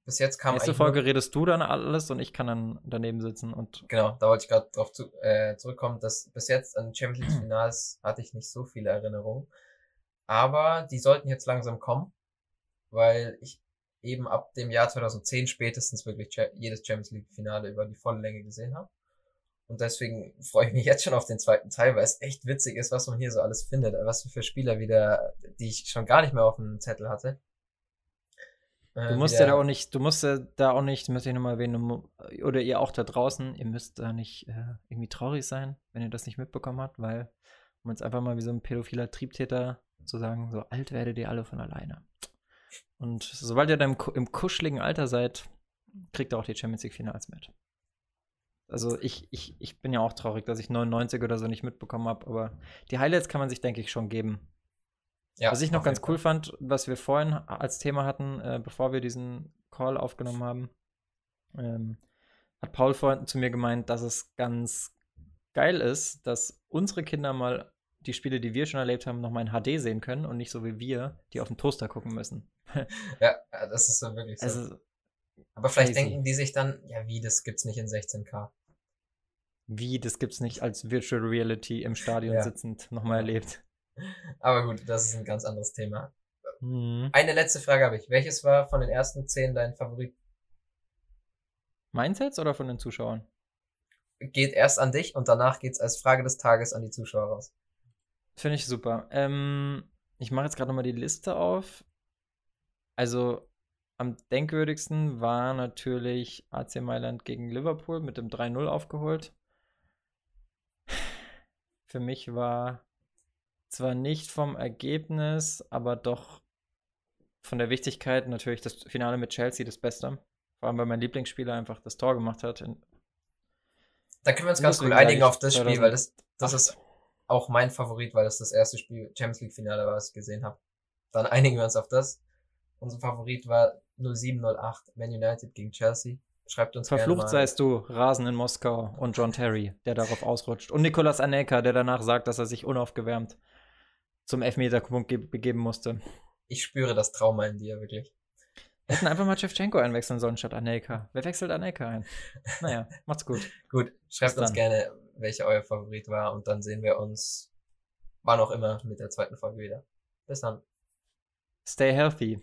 Bis jetzt kam Nächste Folge redest du dann alles und ich kann dann daneben sitzen und Genau, da wollte ich gerade drauf zu, äh, zurückkommen, dass bis jetzt an Champions League [clears throat] Finals hatte ich nicht so viele Erinnerungen. Aber die sollten jetzt langsam kommen, weil ich eben ab dem Jahr 2010 spätestens wirklich jedes Champions League Finale über die volle Länge gesehen habe. Und deswegen freue ich mich jetzt schon auf den zweiten Teil, weil es echt witzig ist, was man hier so alles findet, was für Spieler wieder, die ich schon gar nicht mehr auf dem Zettel hatte. Äh, Du musst ja da auch nicht, du musst ja da auch nicht, möchte ich nochmal erwähnen, oder ihr auch da draußen, ihr müsst da nicht äh, irgendwie traurig sein, wenn ihr das nicht mitbekommen habt, weil, um jetzt einfach mal wie so ein pädophiler Triebtäter zu sagen, so alt werdet ihr alle von alleine. Und sobald ihr dann im, im kuscheligen Alter seid, kriegt ihr auch die Champions League Finals mit. Also ich, ich, ich bin ja auch traurig, dass ich 99 oder so nicht mitbekommen habe, aber die Highlights kann man sich, denke ich, schon geben. Ja, Was ich noch ganz cool fand, was wir vorhin als Thema hatten, äh, bevor wir diesen Call aufgenommen haben, ähm, hat Paul vorhin zu mir gemeint, dass es ganz geil ist, dass unsere Kinder mal die Spiele, die wir schon erlebt haben, nochmal in HD sehen können und nicht so wie wir, die auf dem Toaster gucken müssen. Fall. [laughs] Ja, ja, das ist so wirklich so. Also, Aber vielleicht crazy. denken die sich dann, ja, wie, das gibt's nicht in 16K. wie, das gibt's nicht als Virtual Reality im Stadion Ja. sitzend nochmal erlebt. Aber gut, das ist ein ganz anderes Thema. Mhm. Eine letzte Frage habe ich. Welches war von den ersten zehn dein Favorit? Meins jetzt oder von den Zuschauern? Geht erst an dich und danach geht's als Frage des Tages an die Zuschauer raus. Finde ich super. Ähm, ich mache jetzt gerade nochmal die Liste auf. Also am denkwürdigsten war natürlich AC Mailand gegen Liverpool mit dem 3-0 aufgeholt. Für mich war zwar nicht vom Ergebnis, aber doch von der Wichtigkeit natürlich das Finale mit Chelsea das Beste. Vor allem, weil mein Lieblingsspieler einfach das Tor gemacht hat. Da können wir uns ganz gut einigen auf das Spiel, weil das, das 2008. ist auch mein Favorit, weil das das erste Spiel Champions League Finale war, was ich gesehen habe. Dann einigen wir uns auf das. Unser Favorit war 0708 Man United gegen Chelsea. Schreibt uns Verflucht gerne mal. seist du, Rasen in Moskau und John Terry, der darauf ausrutscht. Und Nicolas Anelka, der danach sagt, dass er sich unaufgewärmt zum Elfmeterpunkt ge begeben musste. Ich spüre das Trauma in dir, wirklich. Hätten einfach mal Shevchenko einwechseln sollen statt Anelka. Wer wechselt Anelka ein? Naja, macht's gut. [laughs] gut, schreibt uns gerne, welcher euer Favorit war und dann sehen wir uns, wann auch immer, mit der zweiten Folge wieder. Bis dann. Stay healthy.